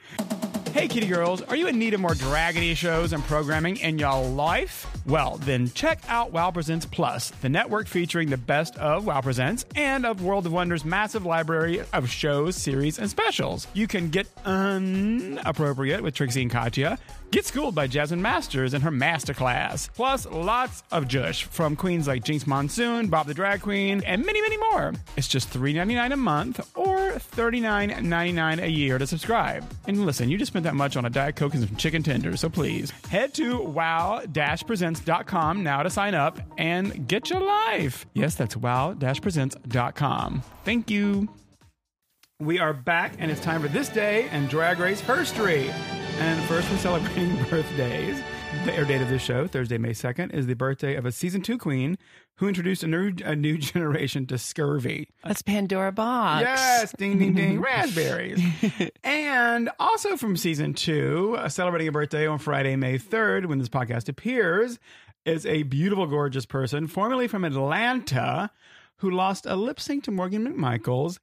Hey, kitty girls, are you in need of more draggedy shows and programming in your life? Well, then check out WoW Presents Plus, the network featuring the best of WoW Presents and of World of Wonder's massive library of shows, series, and specials. You can get inappropriate with Trixie and Katya, get schooled by Jasmine Masters in her masterclass, plus lots of Jush from queens like Jinkx Monsoon, Bob the Drag Queen, and many, many more. It's just $3.99 a month or $39.99 a year to subscribe. And listen, you just spent that much on a Diet Coke and some chicken tenders, so please head to wow-presents.com now to sign up and get your life. Yes, that's wow-presents.com. Thank you. We are back, and it's time for this day and Drag Race Herstory. And first, we're celebrating birthdays. The air date of this show, Thursday, May 2nd, is the birthday of a season two queen who introduced a new, a new generation to scurvy. That's Pandora Boxx. Yes, ding, ding, ding, raspberries. And also from season two, uh, celebrating a birthday on Friday, May 3rd, when this podcast appears, is a beautiful, gorgeous person, formerly from Atlanta, who lost a lip sync to Morgan McMichaels.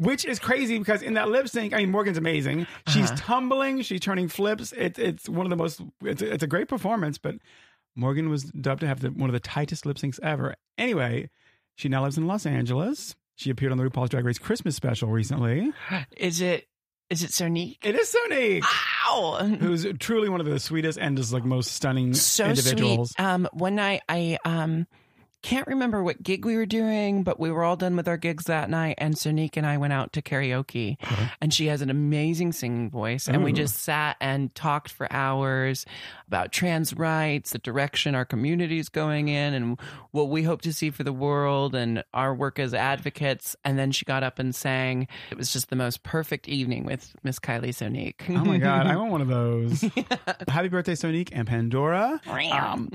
Which is crazy because in that lip sync, I mean, Morgan's amazing. She's tumbling, she's turning flips. It's it's one of the most. It's a, it's a great performance, but Morgan was dubbed to have the, one of the tightest lip syncs ever. Anyway, she now lives in Los Angeles. She appeared on the RuPaul's Drag Race Christmas special recently. Is it Is it Sonique? It is Sonique, Ow! who's truly one of the sweetest and just like most stunning so individuals. sweet. Um, one night I um can't remember what gig we were doing, but we were all done with our gigs that night, and Sonique and I went out to karaoke, and she has an amazing singing voice, and we just sat and talked for hours about trans rights, the direction our community is going in, and what we hope to see for the world, and our work as advocates. And then she got up and sang. It was just the most perfect evening with Miss Kylie Sonique. Oh my god, I want one of those. Happy birthday, Sonique and Pandora. Um,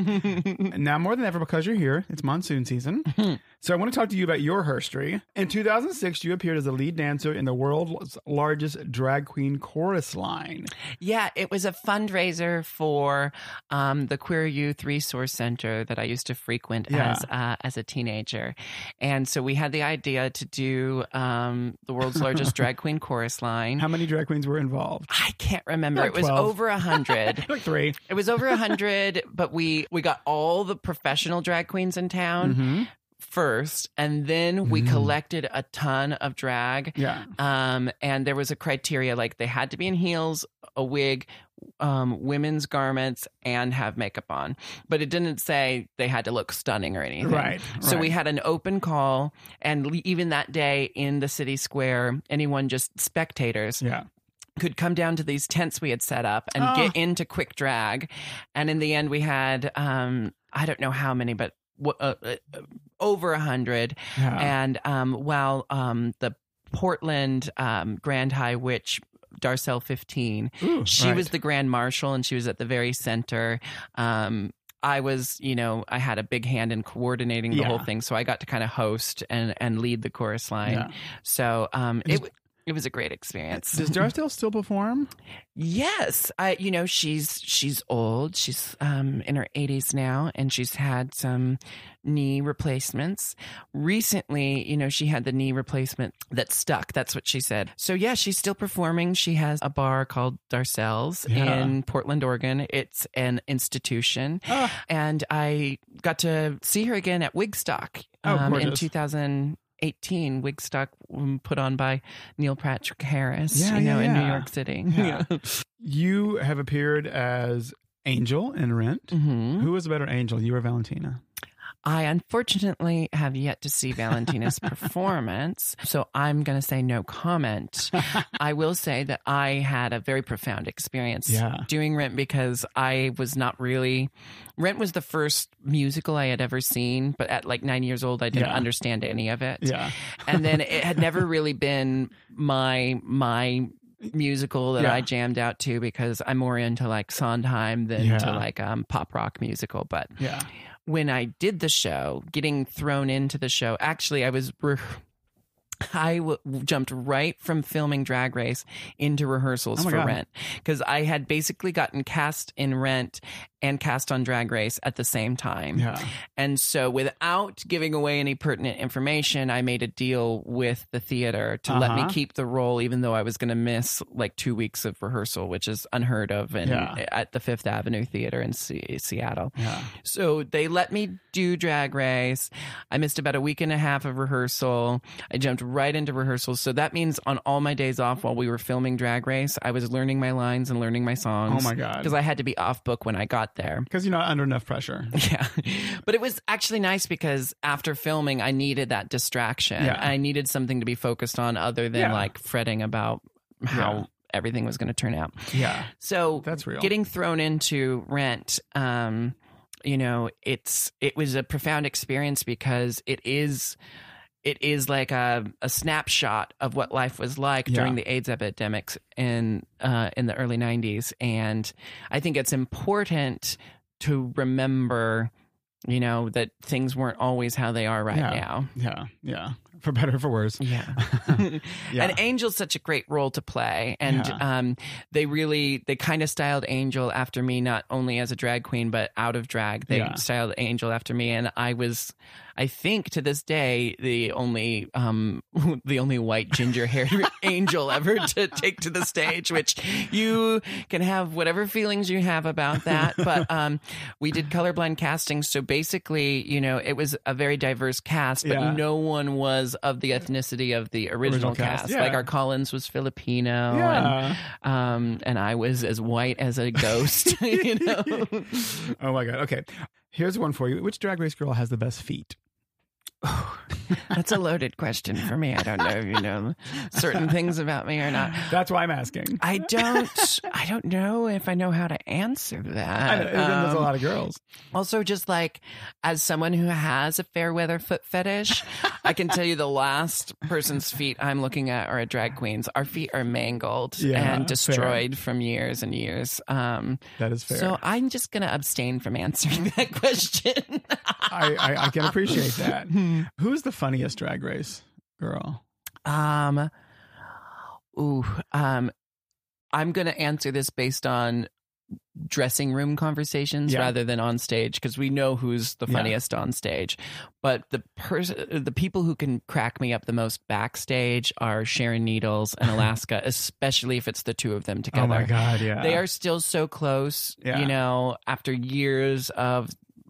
now more than ever, because you're here, it's monsoon season. so I want to talk to you about your history. In 2006, you appeared as the lead dancer in the world's largest drag queen chorus line. Yeah, it was a fundraiser for um, the Queer Youth Resource Center that I used to frequent Yeah. as uh, as a teenager, and so we had the idea to do um, the world's largest drag queen chorus line. How many drag queens were involved? I can't remember. Like it was 12. over a hundred. Like three. It was over a hundred, but we we got all the professional drag queens in town Mm-hmm. first, and then we collected a ton of drag. Yeah. Um, and there was a criteria like they had to be in heels, a wig, um, women's garments, and have makeup on. But it didn't say they had to look stunning or anything. Right, So right. we had an open call, and even that day in the city square, anyone just spectators Yeah. could come down to these tents we had set up and Oh. get into quick drag. And in the end, we had um, I don't know how many, but uh, uh, over a hundred. Yeah. And um, while um, the Portland um, Grand High Witch. Darcelle 15. Ooh, she right. was the grand marshal and she was at the very center. Um, I was, you know, I had a big hand in coordinating the Yeah. whole thing. So I got to kind of host and, and lead the chorus line. Yeah. So um, it, it was a great experience. Does Darcelle still perform? Yes, I, you know she's she's old. She's um, in her eighties now, and she's had some knee replacements recently. You know she had the knee replacement that stuck. That's what she said. So yeah, she's still performing. She has a bar called Darcelle's yeah. in Portland, Oregon. It's an institution, ah. and I got to see her again at Wigstock oh, um, in 2000- 18 Wigstock um, put on by Neil Patrick Harris, yeah, you know, yeah, in yeah. New York City. Yeah. you have appeared as Angel in Rent. Mm-hmm. Who was a better angel, you or Valentina? I unfortunately have yet to see Valentina's performance, so I'm going to say no comment. I will say that I had a very profound experience Yeah. doing Rent because I was not really. Rent was the first musical I had ever seen, but at like nine years old, I didn't Yeah. understand any of it. Yeah. and then it had never really been my my musical that Yeah. I jammed out to because I'm more into like Sondheim than to like um pop rock musical, but Yeah. When I did the show, getting thrown into the show, actually, I was. Re- I w- jumped right from filming Drag Race into rehearsals Oh for God. Rent because I had basically gotten cast in Rent and cast on Drag Race at the same time. Yeah. And so, without giving away any pertinent information, I made a deal with the theater to let me Uh-huh. keep the role, even though I was going to miss like two weeks of rehearsal, which is unheard of in, Yeah. at the Fifth Avenue Theater in Se- Seattle. Yeah. So they let me do Drag Race. I missed about a week and a half of rehearsal. I jumped right into rehearsals. So that means on all my days off while we were filming Drag Race, I was learning my lines and learning my songs. Oh my God. Because I had to be off book when I got there. Because you're not under enough pressure. Yeah. But it was actually nice because after filming, I needed that distraction. Yeah. I needed something to be focused on other than Yeah. like fretting about how Yeah. everything was going to turn out. Yeah. So That's real. Getting thrown into rent, um, you know, it's it was a profound experience because it is it is like a, a snapshot of what life was like Yeah. during the AIDS epidemics in uh, in the early '90s, and I think it's important to remember, you know, that things weren't always how they are right yeah. now. Yeah. Yeah. For better or for worse. Yeah. Yeah. And Angel's such a great role to play. And Yeah. um, they really, they kind of styled Angel after me, not only as a drag queen, but out of drag. They Yeah. styled Angel after me. And I was, I think to this day the only um the only white ginger haired angel ever to take to the stage, which you can have whatever feelings you have about that. But um we did colorblind casting, so basically, you know, it was a very diverse cast, but Yeah. no one was of the ethnicity of the original, Original cast, cast. yeah. Like our Collins was Filipino Yeah. and um and I was as white as a ghost, you know. Oh my god. Okay. Here's one for you. Which drag race girl has the best feet? That's a loaded question for me. I don't know if you know certain things about me or not. That's why I'm asking. I don't. I don't know if I know how to answer that. I know, there's a Um, lot of girls. Also, just like as someone who has a fair weather foot fetish, I can tell you the last person's feet I'm looking at are a drag queens. Our feet are mangled Yeah, and destroyed from years and years. Um, That is fair. so I'm just gonna abstain from answering that question. I, I, I can appreciate that. Who's the funniest drag race girl? Um, ooh, um, I'm going to answer this based on dressing room conversations Yeah. rather than on stage because we know who's the Yeah. funniest on stage. But the person, the people who can crack me up the most backstage are Sharon Needles and Alaska, especially if it's the two of them together. Oh my god, yeah. They are still so close, Yeah. you know, after years of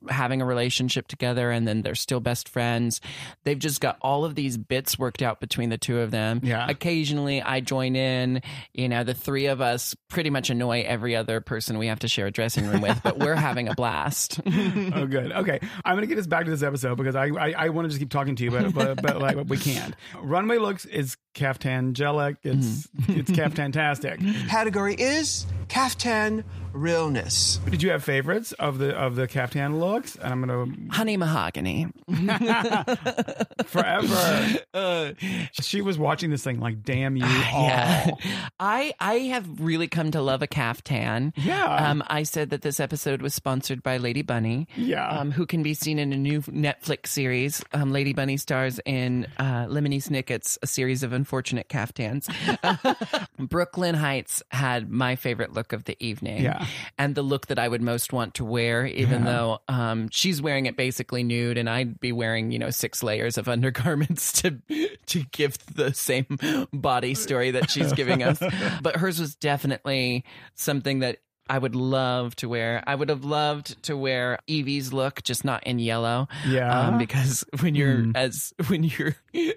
having a relationship together and then they're still best friends. They've just got all of these bits worked out between the two of them. Yeah. Occasionally I join in, you know, the three of us pretty much annoy every other person we have to share a dressing room with, but we're having a blast. oh, good. Okay, I'm gonna get us back to this episode because I I, I want to just keep talking to you, but but, but like we can't. Runway looks is caftangelic. It's Mm-hmm. it's caftantastic. Category is caftan realness. Did you have favorites of the of the caftan looks? And I'm gonna Honey mahogany. forever. Uh, She was watching this thing like, damn you all. yeah. I I have really come to love a caftan. Yeah. Um, I said that this episode was sponsored by Lady Bunny. Yeah. Um, who can be seen in a new Netflix series. Um, Lady Bunny stars in uh, Lemony Snicket's A Series of Unfortunate Caftans. Brooklyn Hytes had my favorite look of the evening. Yeah. And the look that I would most want to wear, even though um, she's wearing it basically nude, and I'd be wearing, you know, six layers of undergarments to to give the same body story that she's giving us. But hers was definitely something that I would love to wear. I would have loved to wear Yvie's look, just not in yellow. Yeah. Um, because when you're Hmm. as when you're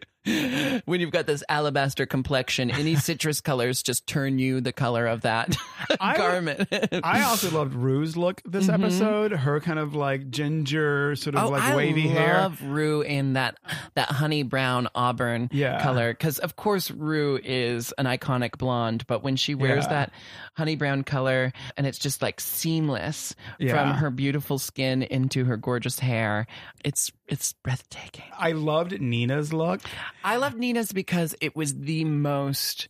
when you've got this alabaster complexion, any citrus colors just turn you the color of that I- garment. I also loved Ru's look this episode. Her kind of like ginger, sort of Mm-hmm. Oh, like I wavy hair. I love Ru in that that honey brown auburn Yeah. color because of course Rue is an iconic blonde, but when she wears Yeah. that honey brown color and it's just like seamless Yeah. from her beautiful skin into her gorgeous hair, it's it's breathtaking. I loved Nina's look. I loved Nina's because it was the most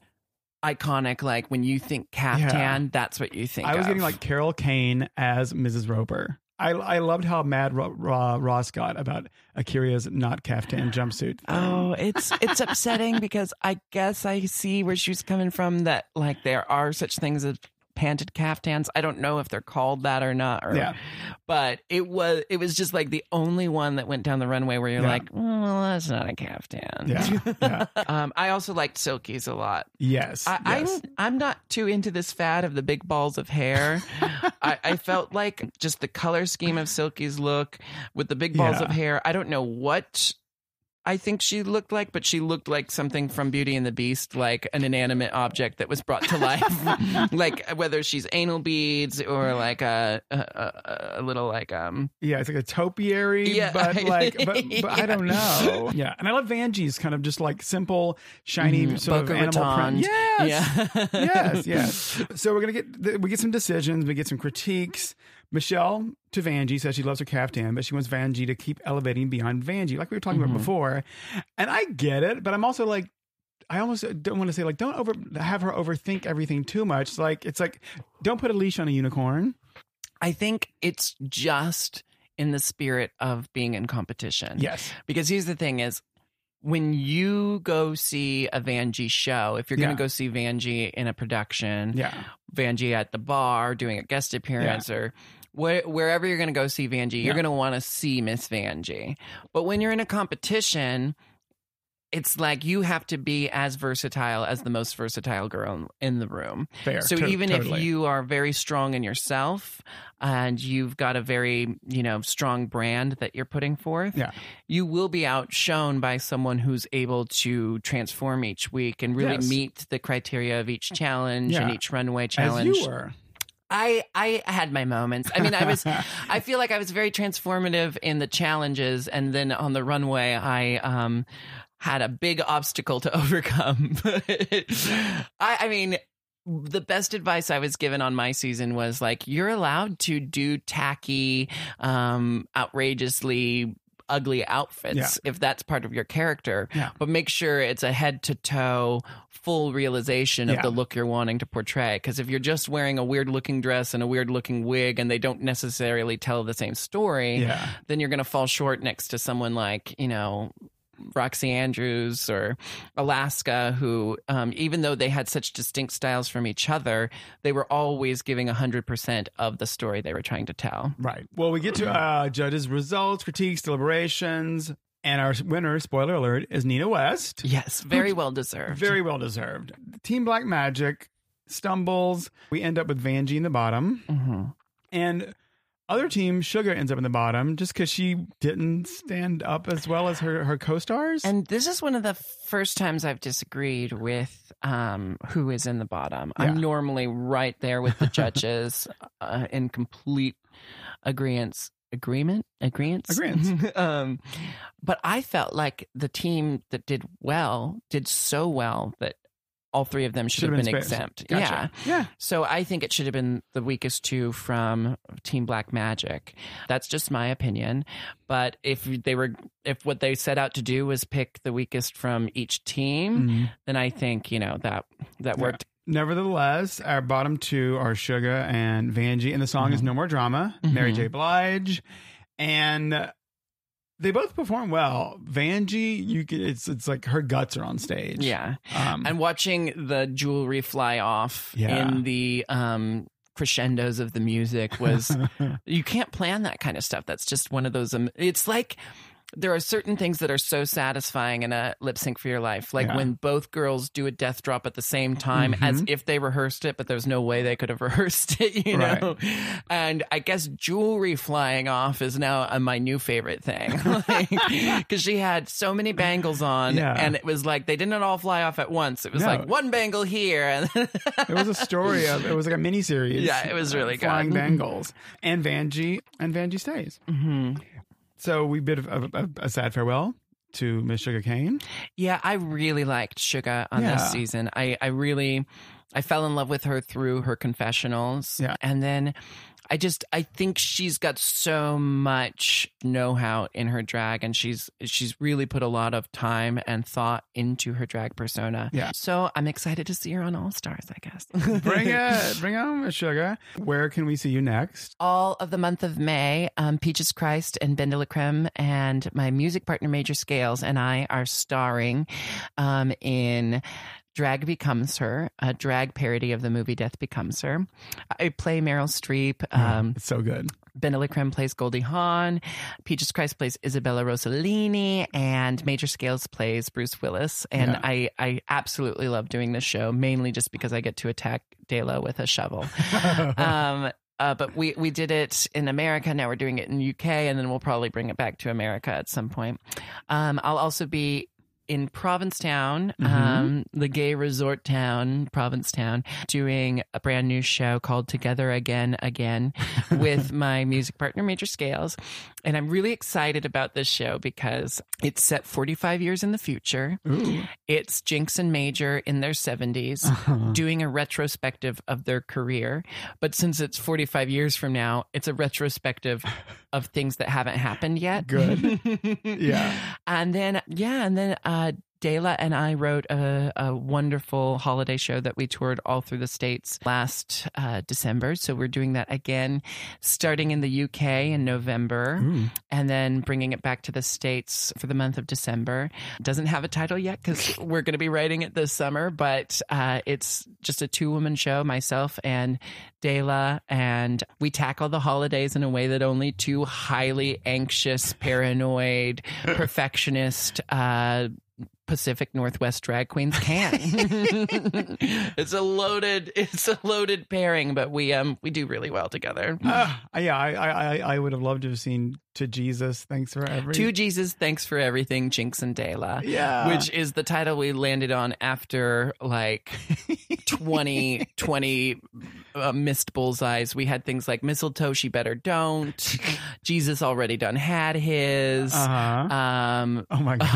iconic. Like when you think caftan, that's what you think. I was of. getting like Carol Kane as Mrs. Roper. I, I loved how mad Ro- Ro- Ross got about A'keria's not caftan jumpsuit. Oh, it's it's upsetting because I guess I see where she's coming from. That like there are such things as panted caftans. I don't know if they're called that or not. Or, Yeah. but it was it was just like the only one that went down the runway where you're Yeah. like, well, that's not a caftan. Yeah, yeah. um, I also liked Silky's a lot. Yes. I, yes. I'm I'm not too into this fad of the big balls of hair. I, I felt like just the color scheme of Silky's look with the big balls Yeah. of hair. I don't know what I think she looked like, but she looked like something from Beauty and the Beast, like an inanimate object that was brought to life. like whether she's anal beads or like a a, a, a little like um Yeah, it's like a topiary, Yeah. but like, but, but I don't know. Yeah, and I love Vanjie's kind of just like simple, shiny Mhm. sort Boca of animal Raton. print. Yes, yeah yes, yes. So we're gonna get we get some decisions, we get some critiques. Michelle to Vanjie says she loves her caftan, but she wants Vanjie to keep elevating beyond Vanjie, like we were talking Mhm. about before. And I get it, but I'm also like. I almost don't want to say like don't over have her overthink everything too much. Like it's like don't put a leash on a unicorn. I think it's just in the spirit of being in competition. Yes. Because here's the thing is when you go see a Vanjie show, if you're Yeah. going to go see Vanjie in a production, Yeah. Vanjie at the bar doing a guest appearance or where, wherever you're going to go see Vanjie, you're Yeah. going to want to see Miss Vanjie. But when you're in a competition, it's like you have to be as versatile as the most versatile girl in the room. Fair. So To- even totally. if you are very strong in yourself and you've got a very, you know, strong brand that you're putting forth, Yeah. you will be outshone by someone who's able to transform each week and really Yes. meet the criteria of each challenge and each runway As challenge. you were. I I had my moments. I mean, I was I feel like I was very transformative in the challenges and then on the runway I um had a big obstacle to overcome. I I mean the best advice I was given on my season was like you're allowed to do tacky um outrageously ugly outfits Yeah. if that's part of your character Yeah. but make sure it's a head to toe full realization of Yeah. the look you're wanting to portray because if you're just wearing a weird looking dress and a weird looking wig and they don't necessarily tell the same story then you're going to fall short next to someone like you know Roxxxy Andrews or Alaska, who, um, even though they had such distinct styles from each other, they were always giving 100% of the story they were trying to tell. Right. Well, we get to uh, judges' results, critiques, deliberations, and our winner, spoiler alert, is Nina West. Yes, very well deserved. Very well deserved. Team Black Magic stumbles. We end up with Vanjie in the bottom. Mhm. And other team, Shuga ends up in the bottom just because she didn't stand up as well as her, her co stars. And this is one of the first times I've disagreed with um, who is in the bottom. I'm normally right there with the judges uh, in complete agreement. Agreement, agreement, Agreeance. um, but I felt like the team that did well did so well that all three of them should Should've have been been, exempt. Gotcha. Yeah. Yeah. So I think it should have been the weakest two from Team Black Magic. That's just my opinion. But if they were, if what they set out to do was pick the weakest from each team, Mhm. then I think you know that that Yeah. worked. Nevertheless, our bottom two are Shuga and Vanjie, and the song is No More Drama, Mary Mhm. J. Blige. And they both perform well. Vanjie, you can, it's it's like her guts are on stage. Yeah, Um, and watching the jewelry fly off Yeah. in the um, crescendos of the music was you can't plan that kind of stuff. That's just one of those. Um, it's like there are certain things that are so satisfying in a lip sync for your life, like Yeah. when both girls do a death drop at the same time, as if they rehearsed it, but there's no way they could have rehearsed it, you Right. know. And I guess jewelry flying off is now uh, my new favorite thing, because she had so many bangles on, Yeah. and it was like they didn't all fly off at once. It was No. like one bangle here, and it was a story of it was like a mini series. Yeah, it was really good. flying bangles and Vanjie and Vanjie stays. Mhm. So we bid a, a, a sad farewell to Miss Shuga Cain. Yeah, I really liked Shuga on Yeah. this season. I, I really I fell in love with her through her confessionals. Yeah. And then I just I think she's got so much know-how in her drag and she's she's really put a lot of time and thought into her drag persona. Yeah. So I'm excited to see her on All Stars, I guess. Bring it, bring on Miss Shuga. Where can we see you next? all of the month of May, um, Peaches Christ and BenDeLaCreme and my music partner Major Scales and I are starring um, in Drag Becomes Her, a drag parody of the movie Death Becomes Her. I play Meryl Streep. Um, It's so good. BenDeLaCreme plays Goldie Hawn. Peaches Christ plays Isabella Rossellini, and Major Scales plays Bruce Willis. And Yeah. I, I absolutely love doing this show, mainly just because I get to attack Dela with a shovel. um, uh, but we, we did it in America. Now we're doing it in UK, and then we'll probably bring it back to America at some point. Um, I'll also be in Provincetown, um, the gay resort town, Provincetown, doing a brand new show called Together Again Again with my music partner, Major Scales. And I'm really excited about this show because it's set 45 years in the future. Ooh. It's Jinkx and Major in their 70s doing a retrospective of their career. But since it's 45 years from now, it's a retrospective of things that haven't happened yet. Good. Yeah. And then, yeah, and then uh, Dela and I wrote a, a wonderful holiday show that we toured all through the states last uh, December. So we're doing that again, starting in the UK in November, and then bringing it back to the states for the month of December. Doesn't have a title yet because we're going to be writing it this summer, but uh, it's just a two woman show, myself and Dela, and we tackle the holidays in a way that only two highly anxious, paranoid, perfectionist. Uh, Pacific Northwest drag queens can. it's a loaded, it's a loaded pairing, but we um we do really well together. Uh, yeah, I, I I- I would have loved to have seen to Jesus. Thanks for every. To Jesus, thanks for everything, Jinkx and Dela. Yeah. Which is the title we landed on after like 20, 20 uh, missed bullseyes. We had things like mistletoe, she better don't. Jesus already done had his. Uh-huh. Um, Oh my god.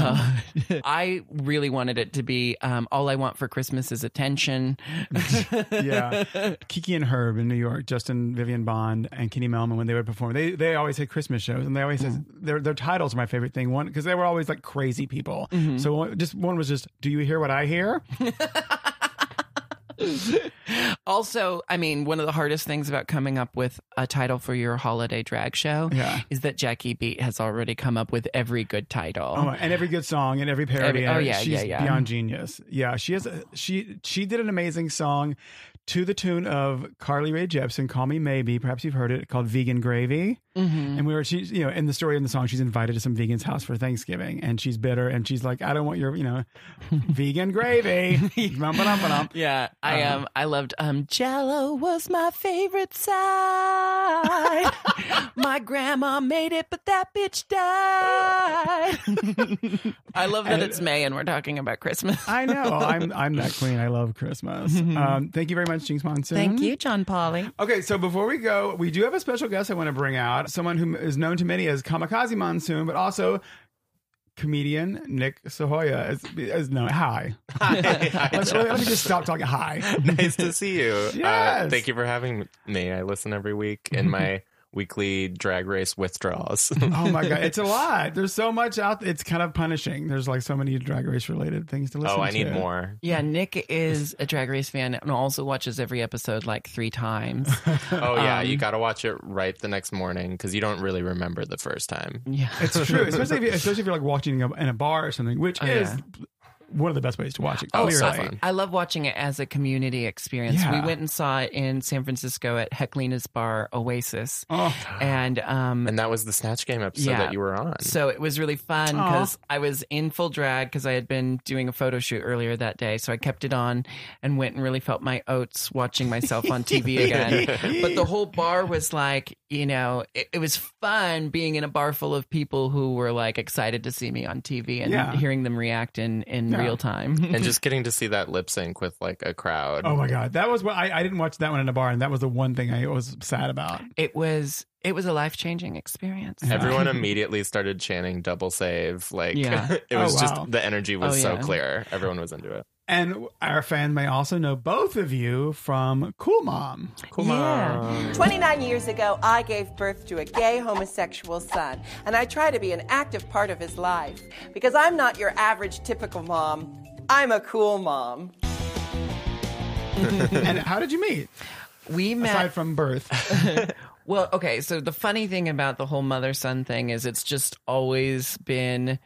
uh, I really wanted it to be um, all I want for Christmas is attention. yeah. Kiki and Herb in New York, Justin Vivian Bond and Kenny Mellman when they would perform, they they always had Christmas shows and they always said their their titles are my favorite thing. One because they were always like crazy people. So just one was just, do you hear what I hear? Also, I mean, one of the hardest things about coming up with a title for your holiday drag show Yeah. is that Jackie Beat has already come up with every good title. Oh, and every good song and every parody. Every- oh, yeah, she's yeah, yeah. beyond genius. Yeah, she has. A, she she did an amazing song to the tune of Carly Rae Jepsen, "Call Me Maybe." Perhaps you've heard it called "Vegan Gravy." Mm-hmm. And we were, she's, you know, in the story in the song, she's invited to some vegan's house for Thanksgiving, and she's bitter, and she's like, "I don't want your, you know, vegan gravy." Yeah, I Uh-huh. um I loved um Jello was my favorite side. my grandma made it, but that bitch died. I love that it's May and we're talking about Christmas. I know. I'm I'm that queen. I love Christmas. Um, thank you very much, Jinkx Monsoon. Thank you, John Polly. Okay, so before we go, we do have a special guest I want to bring out. Someone who is known to many as Kamikaze Monsoon, but also comedian Nick Sahoyah is, is known. Hi. let, let me just stop talking. Hi. nice to see you. Uh, Yes. thank you for having me. I listen every week in my weekly drag race withdrawals. Oh my god, it's a lot. There's so much out. there. It's kind of punishing. There's like so many drag race related things to listen to. oh, I need more. Yeah, Nick is a Drag Race fan and also watches every episode like three times. Oh yeah, Um, you got to watch it right the next morning because you don't really remember the first time. Yeah. It's true, especially if, you, especially if you're like watching in a, in a bar or something, which Oh, is yeah. One of the best ways to watch it. Oh, clearly. so fun. I love watching it as a community experience. We went and saw it in San Francisco at Heklina's bar Oasis. Oh, And um And that was the Snatch Game episode Yeah. that you were on. So it was really fun because I was in full drag because I had been doing a photo shoot earlier that day. So I kept it on and went and really felt my oats watching myself on TV again. but the whole bar was like, you know, it, it was fun being in a bar full of people who were like excited to see me on TV and Yeah. hearing them react in, in Yeah. Real time. and just getting to see that lip sync with like a crowd. oh my god, that was what I, I didn't watch that one in a bar, and that was the one thing I was sad about. it was it was a life changing experience. Everyone immediately started chanting double save. Like Yeah. it was Oh, just the energy was Oh, so yeah. clear. Everyone was into it. And our fan may also know both of you from Cool Mom. Cool Yeah. mom. 29 years ago, I gave birth to a gay homosexual son, and I try to be an active part of his life. Because I'm not your average typical mom, I'm a cool mom. and how did you meet? We met Aside from birth. Well, okay. So the funny thing about the whole mother son thing is it's just always been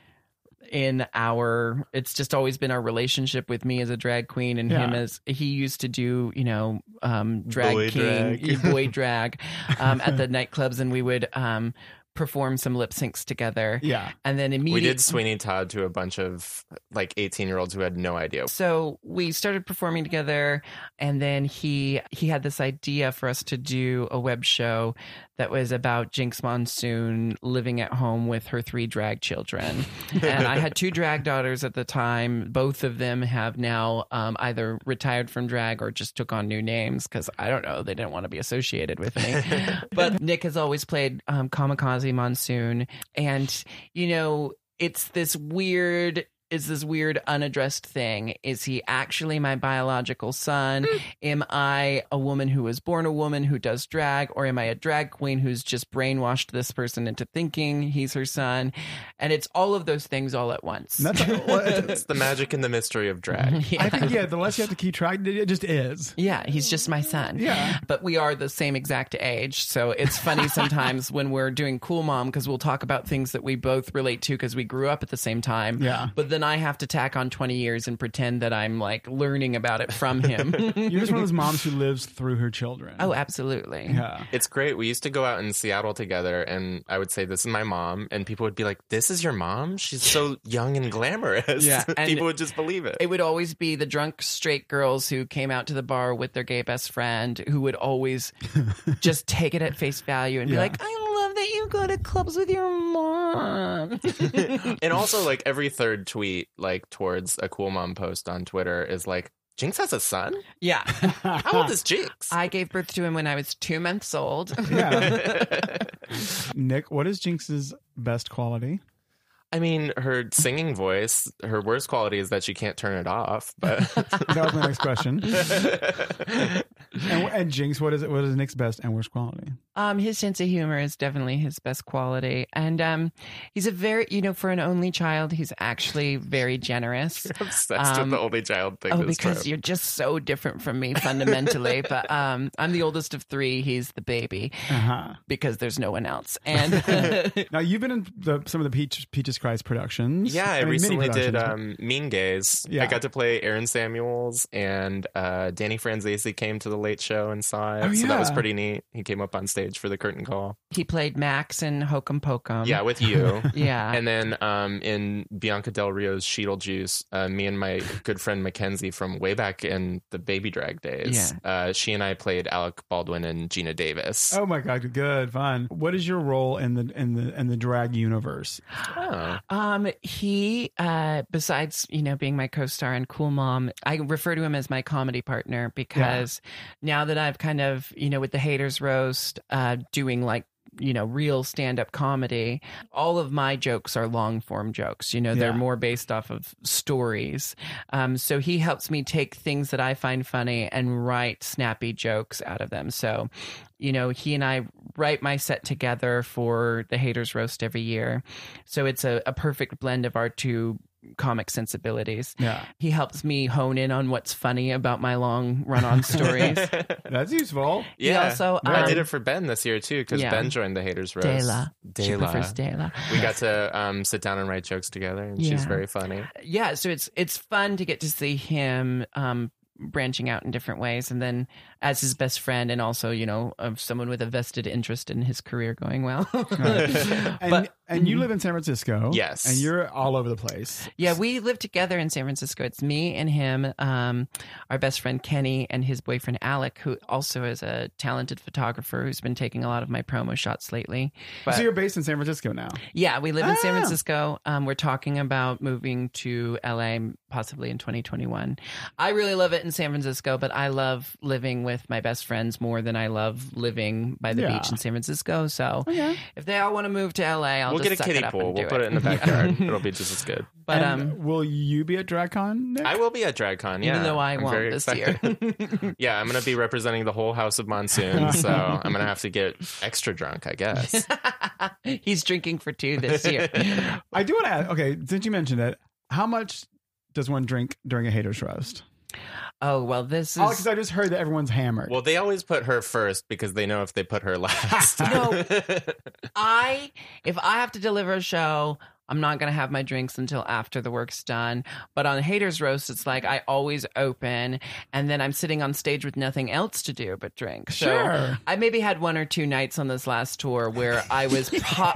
in our it's just always been our relationship with me as a drag queen and him as he used to do you know um drag Boy king drag. boy drag um at the nightclubs and we would um perform some lip syncs together Yeah. and then immediately We did Sweeney Todd to a bunch of like 18 year olds who had no idea. so we started performing together and then he he had this idea for us to do a web show that was about Jinkx Monsoon living at home with her three drag children. and I had two drag daughters at the time. Both of them have now um, either retired from drag or just took on new names because I don't know, they didn't want to be associated with me. but Nick has always played um, Kamikaze Monsoon. And, you know, it's this weird is this weird unaddressed thing. Is he actually my biological son? Hmm. Am I a woman who was born a woman who does drag, or am I a drag queen who's just brainwashed this person into thinking he's her son? And it's all of those things all at once. And that's well, it's- It's the magic and the mystery of drag. Yeah. I think yeah, the less you have to keep track, it just is. Yeah, he's just my son. Yeah. But we are the same exact age. So it's funny sometimes when we're doing Cool Mom because we'll talk about things that we both relate to because we grew up at the same time. Yeah. But then I have to tack on 20 years and pretend that I'm like learning about it from him. You're just one of those moms who lives through her children. oh, absolutely. yeah. It's great. We used to go out in Seattle together, and I would say, This is my mom. And people would be like, This is your mom? She's so young and glamorous. Yeah, and- people would just believe it. It would always be the drunk straight girls who came out to the bar with their gay best friend who would always just take it at face value and be like, I love that you go to clubs with your mom. and also, like, every third tweet, like, towards a cool mom post on Twitter is like, Jinkx has a son? yeah. How old is Jinkx? I gave birth to him when I was two months old. Yeah. Nick, what is Jinkx's best quality? I mean, her singing voice, her worst quality is that she can't turn it off. But That was my next question. And, and Jinkx, what is it? What is Nick's best and worst quality? Um, his sense of humor is definitely his best quality, and um, he's a very, you know, for an only child, he's actually very generous. obsessed Um, with the only child thing. Oh, this because trip. you're just so different from me fundamentally. but um, I'm the oldest of three. He's the baby Uh-huh. because there's no one else. And Now you've been in the, some of the Peach, Peaches Christ productions. Yeah, I, mean, recently did productions. um, Mean Gays. Yeah. I got to play Aaron Samuels, and uh, Danny Franzese came to the late show and saw it. Oh, So that was pretty neat. He came up on stage for the curtain call. he played Max in Hokum Pokum. yeah, with you. yeah. And then um, in Bianca Del Rio's Sheetal Juice, uh, me and my good friend Mackenzie from way back in the baby drag days, uh, she and I played Alec Baldwin and Geena Davis. Oh my god, good fun. What is your role in the in the in the drag universe? Oh. Um, he, uh, besides, you know, being my co-star and Cool Mom, I refer to him as my comedy partner because now that I've kind of, you know, with the haters roast, uh, doing like, you know, real stand-up comedy, all of my jokes are long form jokes. You know, they're more based off of stories. Um, so he helps me take things that I find funny and write snappy jokes out of them. So, you know, he and I write my set together for the haters roast every year. So it's a, a perfect blend of our two comic sensibilities. Yeah, He helps me hone in on what's funny about my long run on stories. that's useful. Yeah, also, I did um, it for Ben this year too because yeah. Ben joined the Haters Roast. Dela. She Dela. prefers Dela. We got to um, sit down and write jokes together, and she's very funny. yeah so it's it's fun to get to see him um branching out in different ways and then as his best friend and also you know of someone with a vested interest in his career going well And, but and you live in San Francisco. Yes. and you're all over the place. yeah we live together in san francisco it's me and him um our best friend kenny and his boyfriend alec who also is a talented photographer who's been taking a lot of my promo shots lately but so you're based in San Francisco now. Yeah, we live in San Ah. Francisco. Um, we're talking about moving to LA possibly in 2021. I really love it in San Francisco, but I love living with my best friends more than I love living by the Yeah. beach in San Francisco. So if they all want to move to LA, I'll we'll just get a suck kiddie it up pool. and do We'll put it in the backyard. It'll be just as good. But And um, will you be at DragCon? Nick? I will be at DragCon. Yeah, even though I I'm won't very this excited. year. yeah, I'm gonna be representing the whole House of Monsoon, so I'm gonna have to get extra drunk, I guess. He's drinking for two this year. I do want to ask. Okay, since you mentioned it, how much does one drink during a haters roast? Oh well, this Oh, is because I just heard that everyone's hammered. Well, they always put her first because they know if they put her last. No. I if I have to deliver a show, I'm not gonna have my drinks until after the work's done. But on Haters Roast, it's like I always open, and then I'm sitting on stage with nothing else to do but drink. So Sure. I maybe had one or two nights on this last tour where I was. Po-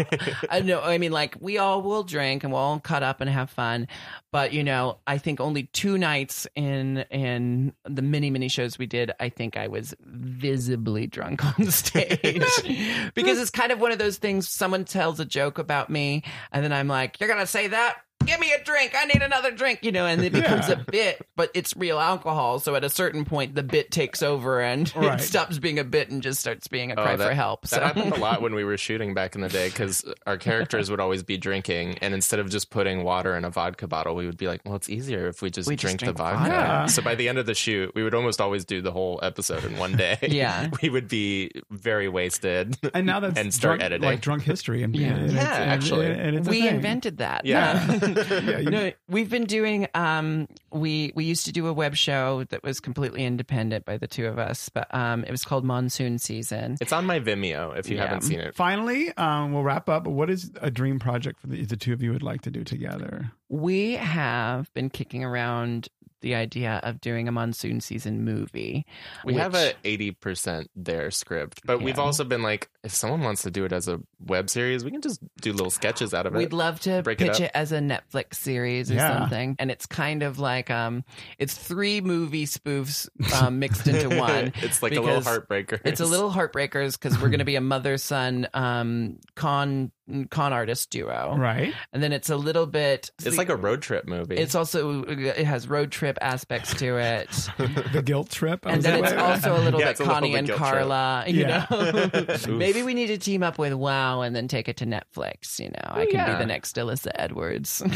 I know. I mean, like we all will drink and we'll all cut up and have fun, but you know, I think only two nights in in the many many shows we did, I think I was visibly drunk on stage because it's kind of one of those things. Someone tells a joke about me, and then I'm like, "You're gonna say that." Give me a drink. I need another drink, you know, and it becomes Yeah. a bit, but it's real alcohol. So at a certain point, the bit takes over and Right. it stops being a bit and just starts being a Oh, cry that- for help. That So happened a lot when we were shooting back in the day because our characters would always be drinking, and instead of just putting water in a vodka bottle, we would be like, "Well, it's easier if we just We just drink, drink the vodka." vodka. So by the end of the shoot, we would almost always do the whole episode in one day. Yeah. we would be very wasted. And now that's And start drunk, editing. like drunk history. And, Yeah. and Yeah, and- actually. and it's we thing. invented that. Yeah. Yeah, you- no, we've been doing. Um, we we used to do a web show that was completely independent by the two of us, but um, it was called Monsoon Season. It's on my Vimeo if you Yeah. haven't seen it. Finally, um, we'll wrap up. What is a dream project for the, the two of you would like to do together? We have been kicking around the idea of doing a monsoon season movie. We have which- a eighty percent there script, but we've also been like, if someone wants to do it as a web series, we can just do little sketches out of it. We'd love to Break pitch up. it, as a Netflix series or Yeah. something. And it's kind of like um it's three movie spoofs um, mixed into one. it's like a little heartbreaker. It's a little heartbreakers because we're going to be a mother son um con con artist duo. Right. And then it's a little bit It's like a road trip movie. it's also it has road trip aspects to it. The guilt trip. and then it's also a little Yeah, bit it's a little Connie bit and guilt trip. Carla, you Yeah. know. Maybe we need to team up with Wow and then take it to Netflix, you know. I can yeah. be the next Alyssa Edwards.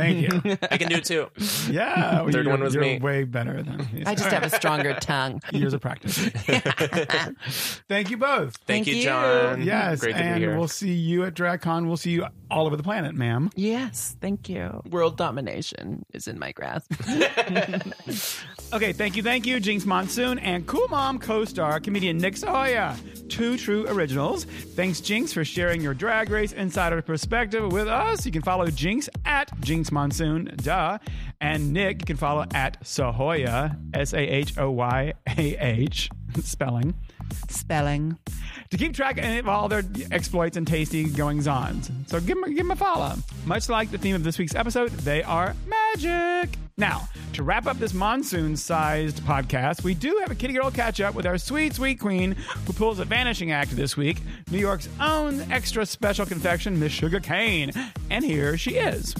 Thank you. I can do it too. Yeah. Third one was you're me. way better than me. I just have a stronger tongue. years of practice. Thank you both. Thank, Thank you, you. John. Yes, Great to and be here. we'll see you at DragCon. We'll see you all over the planet, ma'am. Yes, thank you. World domination is in my grasp. Okay, thank you, thank you, Jinkx Monsoon and Cool Mom co-star comedian Nick Sahoyah, two true originals. Thanks, Jinkx, for sharing your Drag Race insider perspective with us. You can follow Jinkx at Jinx Monsoon, duh, and Nick you can follow at Sahoyah, S A H O Y A H, spelling. Spelling. to keep track of all their exploits and tasty goings ons. So give them, give them a follow. Much like the theme of this week's episode, they are magic. Now, to wrap up this monsoon sized podcast, we do have a kitty girl catch up with our sweet, sweet queen who pulls a vanishing act this week, New York's own extra special confection, Miss Shuga Cain. And here she is.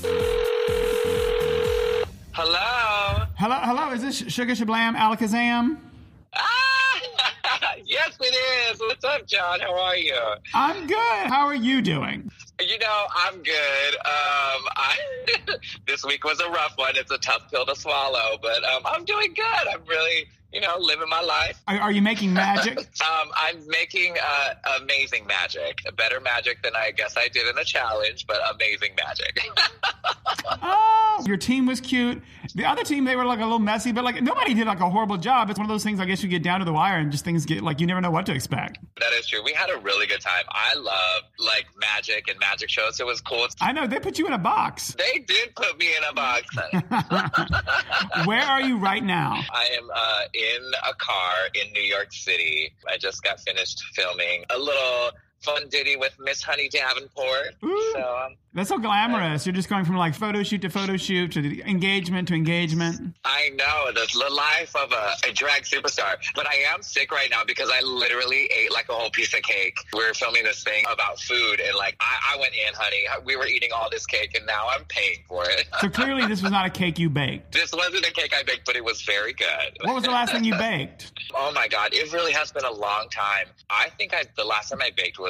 Hello. Hello, hello, is this Shuga Shablam Alakazam? Ah, yes, it is. What's up, John? How are you? I'm good. How are you doing? You know, I'm good. Um, I this week was a rough one. It's a tough pill to swallow, but um, I'm doing good. I'm really, you know, living my life. Are, are you making magic? Um, I'm making uh, amazing magic, better magic than I guess I did in the challenge, but amazing magic. Oh, your team was cute. The other team, they were like a little messy, but like nobody did like a horrible job. It's one of those things. I guess you get down to the wire and just things get like you never know what to expect. that is true. We had a really good time. I love like magic and magic shows. It was cool. I know they put you in a box. They did put me in a box. Where are you right now? I am uh, in a car in New York City. I just got finished filming a little fun ditty with Miss Honey Davenport. Ooh. So um, That's so glamorous. You're just going from like photo shoot to photo shoot to the engagement to engagement. I know the, the life of a, a drag superstar, but I am sick right now because I literally ate like a whole piece of cake. We are filming this thing about food, and like I, I went in, honey. We were eating all this cake, and now I'm paying for it. So clearly, this was not a cake you baked. this wasn't a cake I baked, but it was very good. What was the last thing you baked? Oh my god, it really has been a long time. I think I the last time I baked was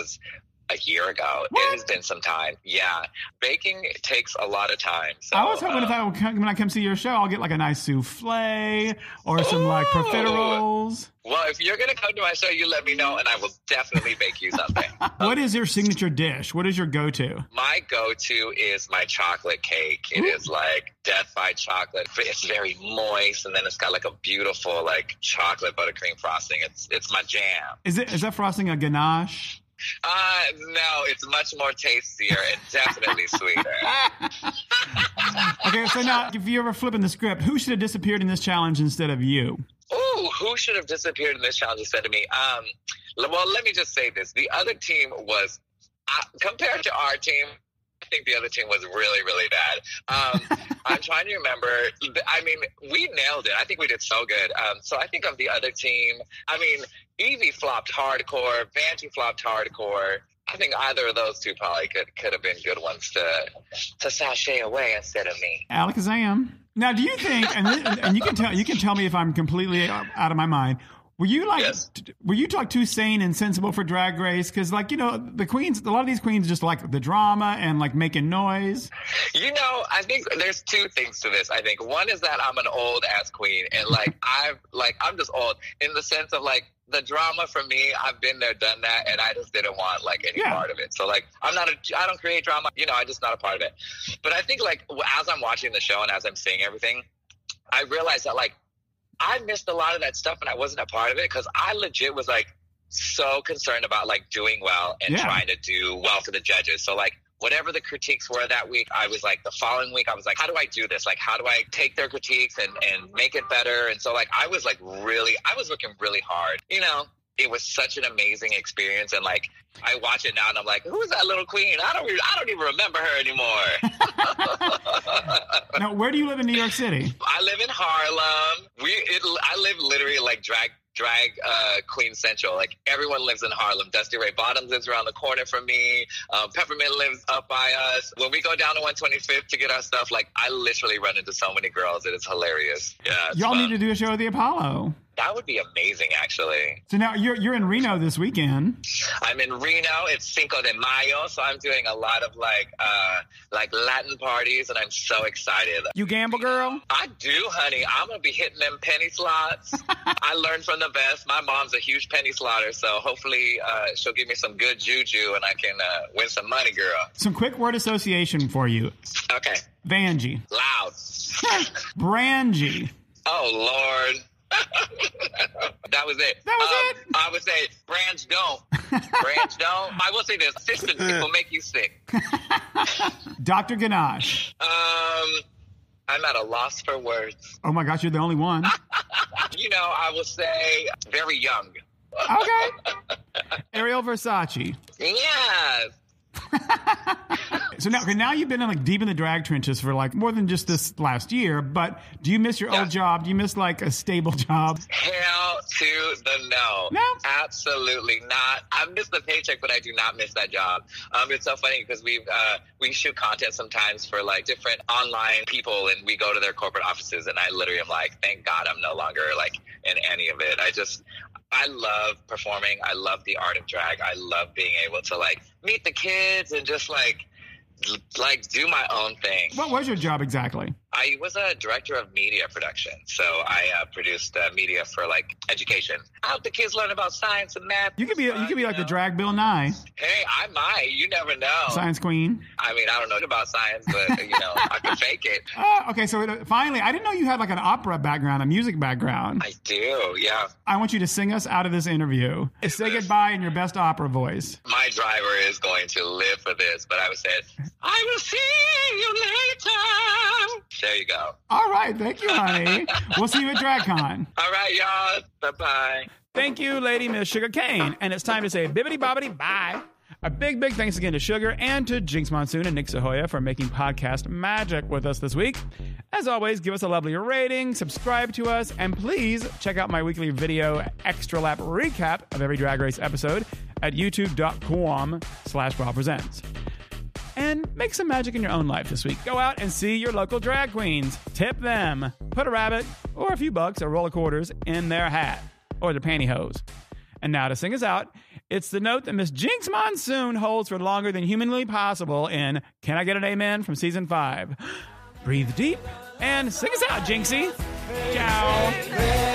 a year ago. It has been some time. Yeah, baking takes a lot of time. So, I was hoping if uh, I would come, when I come see your show, I'll get like a nice souffle or some like profiteroles. well, if you're gonna come to my show, you let me know, and I will definitely bake you something. What is your signature dish? What is your go-to? my go-to is my chocolate cake. It is like death by chocolate. It's very moist, and then it's got like a beautiful like chocolate buttercream frosting. It's it's my jam. Is it is that frosting a ganache? Uh, no, it's much more tastier and definitely sweeter. Okay, so now if you ever flipping the script, who should have disappeared in this challenge instead of you? Ooh, who should have disappeared in this challenge instead of me? Um, well, let me just say this: the other team was, uh, compared to our team, I think the other team was really, really bad. Um, I'm trying to remember. I mean, we nailed it. I think we did so good. Um, so I think of the other team. I mean, Yvie flopped hardcore. Vanjie flopped hardcore. I think either of those two probably could could have been good ones to to sashay away instead of me. Alakazam. Now, do you think, and, and you can tell you can tell me if I'm completely out of my mind. Were you like, Yes. were you like too sane and sensible for Drag Race? Because like you know, the queens, a lot of these queens just like the drama and like making noise. You know, I think there's two things to this. I think one is that I'm an old ass queen, and like I've like I'm just old in the sense of like the drama for me. I've been there, done that, and I just didn't want like any Yeah. part of it. So like I'm not a I don't create drama. You know, I'm just not a part of it. But I think like as I'm watching the show and as I'm seeing everything, I realized that like I missed a lot of that stuff, and I wasn't a part of it because I legit was like so concerned about like doing well and Yeah. trying to do well for the judges. So like whatever the critiques were that week, I was like the following week I was like, how do I do this? Like how do I take their critiques and and make it better? And so like I was like really I was working really hard. You know, it was such an amazing experience and like I watch it now and I'm like, who is that little queen? I don't re- I don't even remember her anymore. Now, where do you live in New York City? I live in Harlem. We it, I live literally like drag drag uh, Queen Central. Like everyone lives in Harlem. Dusty Ray Bottoms lives around the corner from me. Um, Peppermint lives up by us. When we go down to 125th to get our stuff, like I literally run into so many girls. It is hilarious. Yeah, Y'all fun. need to do a show at the Apollo. That would be amazing, actually. So now you're you're in Reno this weekend. I'm in Reno. It's Cinco de Mayo, so I'm doing a lot of like uh, like Latin parties, and I'm so excited. You gamble, girl. I do, honey. I'm gonna be hitting them penny slots. I learned from the best. My mom's a huge penny slotter, so hopefully uh, she'll give me some good juju, and I can uh, win some money, girl. Some quick word association for you. Okay, Vanjie, loud. Brangie. Oh Lord. that was it. That was Um, I would say brands don't. brands don't. I will say this: assistance will make you sick. Dr. Ganache. Um, I'm at a loss for words. Oh my gosh, you're the only one. You know, I will say very young. Okay. Ariel Versace. Yes. So now, okay, now you've been in like deep in the drag trenches for like more than just this last year. But do you miss your Yeah. old job? Do you miss like a stable job? Hell to the no. No? Absolutely not. I miss the paycheck, but I do not miss that job. Um, it's so funny because we uh, we shoot content sometimes for like different online people, and we go to their corporate offices, and I literally am like, thank God I'm no longer like in any of it. I just I love performing. I love the art of drag. I love being able to like meet the kids and just like like do my own thing. What was your job exactly? I was a director of media production, so I uh, produced uh, media for like education. I hope the kids learn about science and math. You could be you could be like the drag Bill Nye, Hey, I might. You never know. science queen. I mean, I don't know about science, but you know, I can fake it. Uh, okay, so uh, finally, I didn't know you had like an opera background, a music background. I do. Yeah. I want you to sing us out of this interview. Say goodbye in your best opera voice. My driver is going to live for this, but I would say, I will see you later. There you go. All right, thank you, honey. we'll see you at DragCon. All right, y'all. Bye bye. Thank you, Lady Miss Shuga Cain. And it's time to say bibbity bobbity bye. A big, big thanks again to Sugar and to Jinkx Monsoon and Nick Sahoyah for making podcast magic with us this week. As always, give us a lovely rating, subscribe to us, and please check out my weekly video extra lap recap of every Drag Race episode at youtube.com slash WOW Presents. And make some magic in your own life this week. Go out and see your local drag queens. Tip them. Put a rabbit or a few bucks or roll of quarters in their hat or their pantyhose. And now to sing us out, it's the note that Miss Jinkx Monsoon holds for longer than humanly possible in Can I Get an Amen from season five. Breathe deep and sing us out, Jinxie. Ciao.